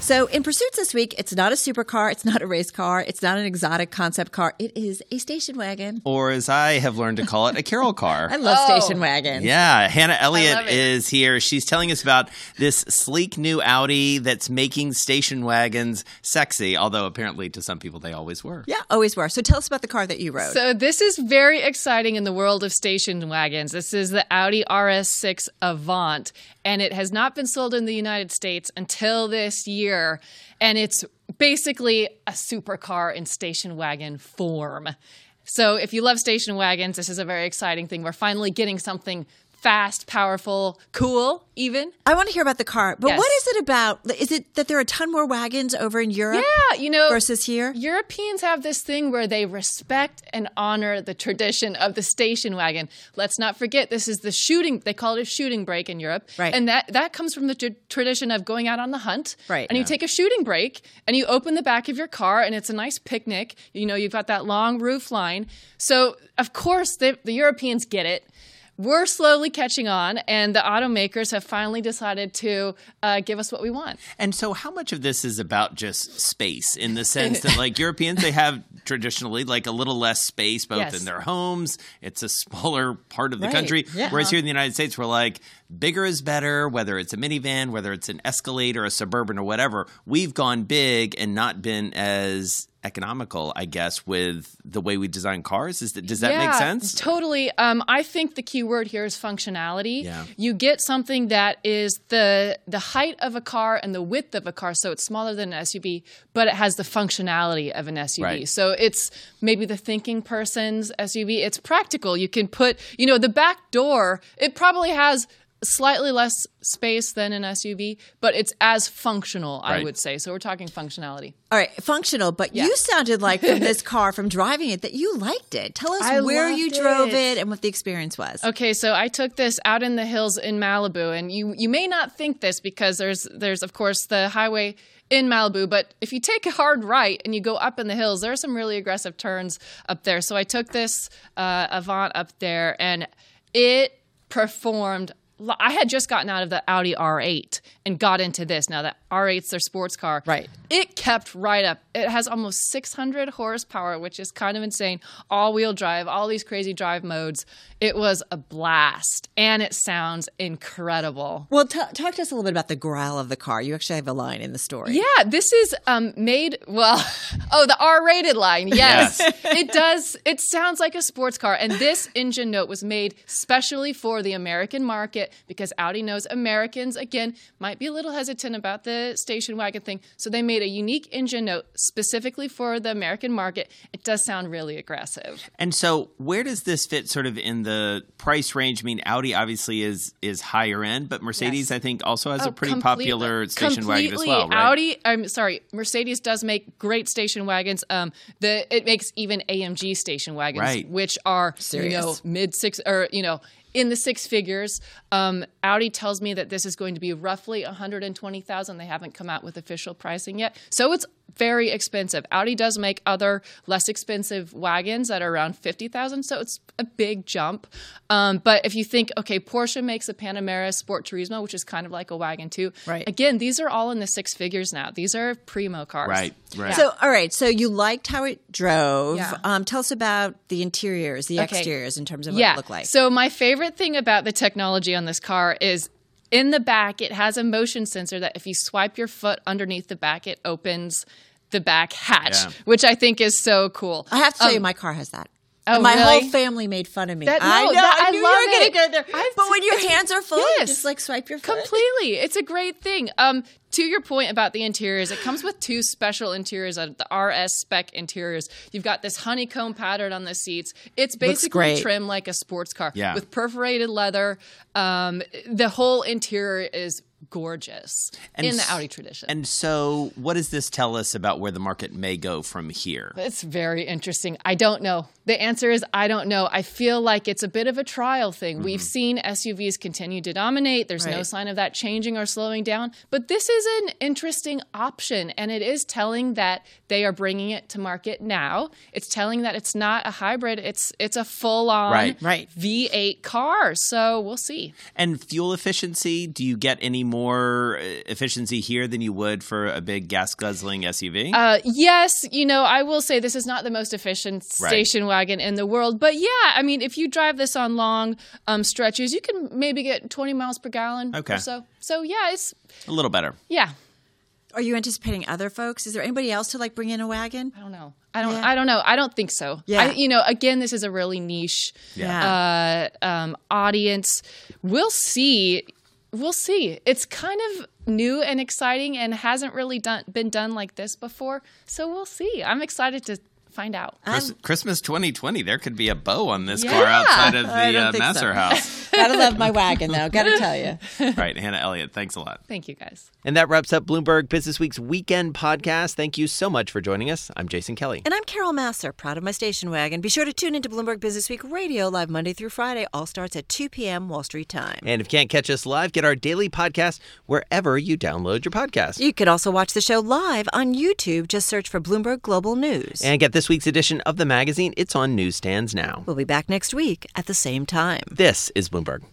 So, in Pursuits this week, it's not a supercar, it's not a race car, it's not an exotic concept car. It is a station wagon. Or as I have learned to call it, a Carol car. I love Oh. station wagons. Yeah, Hannah Elliott is here. She's telling us about this sleek new Audi that's making station wagons sexy, although apparently to some people they always were. Yeah, always were. So, tell us about the car that you rode. So this is very exciting in the world of station wagons. This is the Audi RS6 Avant, and it has not been sold in the United States until this year. And it's basically a supercar in station wagon form. So if you love station wagons, this is a very exciting thing. We're finally getting something fast, powerful, cool, even. I want to hear about the car, but Yes. what is it about? Is it that there are a ton more wagons over in Europe Yeah, you know, versus here? Europeans have this thing where they respect and honor the tradition of the station wagon. Let's not forget this is the shooting. They call it a shooting brake in Europe, Right. And that that comes from the tr- tradition of going out on the hunt, Right. And you take a shooting break and you open the back of your car, and it's a nice picnic. You know, you've got that long roof line. So of course the, the Europeans get it. We're slowly catching on, and the automakers have finally decided to uh, give us what we want. And so, how much of this is about just space in the sense that, like, Europeans, they have traditionally like a little less space both Yes. in their homes. It's a smaller part of the Right. country. Yeah. Whereas here in the United States, we're like, bigger is better, whether it's a minivan, whether it's an Escalade or a Suburban or whatever. We've gone big and not been as economical, I guess, with the way we design cars. Is that, does that make sense? Totally. Um, I think the key word here is functionality. Yeah. You get something that is the the height of a car and the width of a car, so it's smaller than an SUV, but it has the functionality of an SUV. Right. So it's maybe the thinking person's SUV. It's practical. You can put, you know, the back door. It probably has slightly less space than an SUV, but it's as functional, I would say. So we're talking functionality. All right, functional, but Yeah. you sounded like from this car, from driving it, that you liked it. Tell us I where you drove it. it and what the experience was. Okay, so I took this out in the hills in Malibu, and you you may not think this because there's there's of course the highway in Malibu, but if you take a hard right and you go up in the hills, there are some really aggressive turns up there. So I took this uh, Avant up there, and it performed. I had just gotten out of the Audi R8 and got into this. Now the R8's their sports car. Right. It kept right up. It has almost 600 horsepower, which is kind of insane. All wheel drive, all these crazy drive modes. It was a blast, and it sounds incredible. Well, t- talk to us a little bit about the growl of the car. You actually have a line in the story. Yeah, this is um, made well. Oh, the R-rated line. Yes, it does. It sounds like a sports car, and this engine note was made specially for the American market because Audi knows Americans again might be a little hesitant about the station wagon thing, so they made a unique engine note specifically for the American market. It does sound really aggressive. And so, where does this fit sort of in the price range? I mean, Audi obviously is is higher end, but Mercedes, Yes. I think, also has Oh, a pretty completely- popular station wagon as well, right? Audi, I'm sorry, Mercedes does make great station wagons. Um, the it makes even AMG station wagons, Right. which are Serious. you know mid six or you know in the six figures. Um, Audi tells me that this is going to be roughly 120,000. They haven't come out with official pricing yet, so it's very expensive. Audi does make other less expensive wagons that are around 50,000, so it's a big jump. Um, but if you think, okay, Porsche makes a Panamera Sport Turismo, which is kind of like a wagon too. Right. Again, these are all in the six figures now. These are primo cars. Right, right. So, all right. So you liked how it drove. Yeah. Um, tell us about the interiors, the Okay. exteriors, in terms of what yeah. it looked like. So my favorite thing about the technology on this car is in the back it has a motion sensor that if you swipe your foot underneath the back it opens the back hatch, Yeah. which I think is so cool. I have to tell Um, you, my car has that. Oh, my really? whole family made fun of me. That- I know. that- I I knew you were going to go there. I've- but when your hands are full, yes. just like swipe your foot. Completely. It's a great thing. Um, to your point about the interiors, it comes with two special interiors, uh, the RS spec interiors. You've got this honeycomb pattern on the seats. It's basically trimmed like a sports car Yeah. with perforated leather. Um, the whole interior is gorgeous And in the Audi tradition. And so, what does this tell us about where the market may go from here? It's very interesting. I don't know. The answer is I don't know. I feel like it's a bit of a trial thing. We've mm-hmm. seen SUVs continue to dominate. There's no sign of that changing or slowing down. But this is an interesting option, and it is telling that they are bringing it to market now. It's telling that it's not a hybrid. It's it's a full on Right. Right. V8 car. So we'll see. And fuel efficiency, do you get any more uh, efficiency here than you would for a big gas guzzling SUV? Uh, yes, you know, I will say this is not the most efficient Right. station wagon in the world, but yeah, I mean, if you drive this on long um, stretches, you can maybe get 20 miles per gallon Okay. or so. So yeah, it's a little better. yeah. Are you anticipating other folks? Is there anybody else to like bring in a wagon? I don't know. I don't. Yeah. I don't know. I don't think so. Yeah. I, you know, again, this is a really niche uh, um, audience. We'll see. We'll see. It's kind of new and exciting, and hasn't really done been done like this before. So we'll see. I'm excited to find out. Chris- Christmas 2020, there could be a bow on this Yeah. car outside of the don't uh, think so. House. Gotta love my wagon though. Gotta tell you. right, Hannah Elliott, thanks a lot. Thank you, guys. And that wraps up Bloomberg Business Week's weekend podcast. Thank you so much for joining us. I'm Jason Kelly. And I'm Carol Massar, proud of my station wagon. Be sure to tune into Bloomberg Business Week Radio live Monday through Friday. All starts at 2 p.m. Wall Street time. And if you can't catch us live, get our daily podcast wherever you download your podcast. You can also watch the show live on YouTube. Just search for Bloomberg Global News. And get this week's edition of the magazine. It's on newsstands now. We'll be back next week at the same time. This is Bloomberg.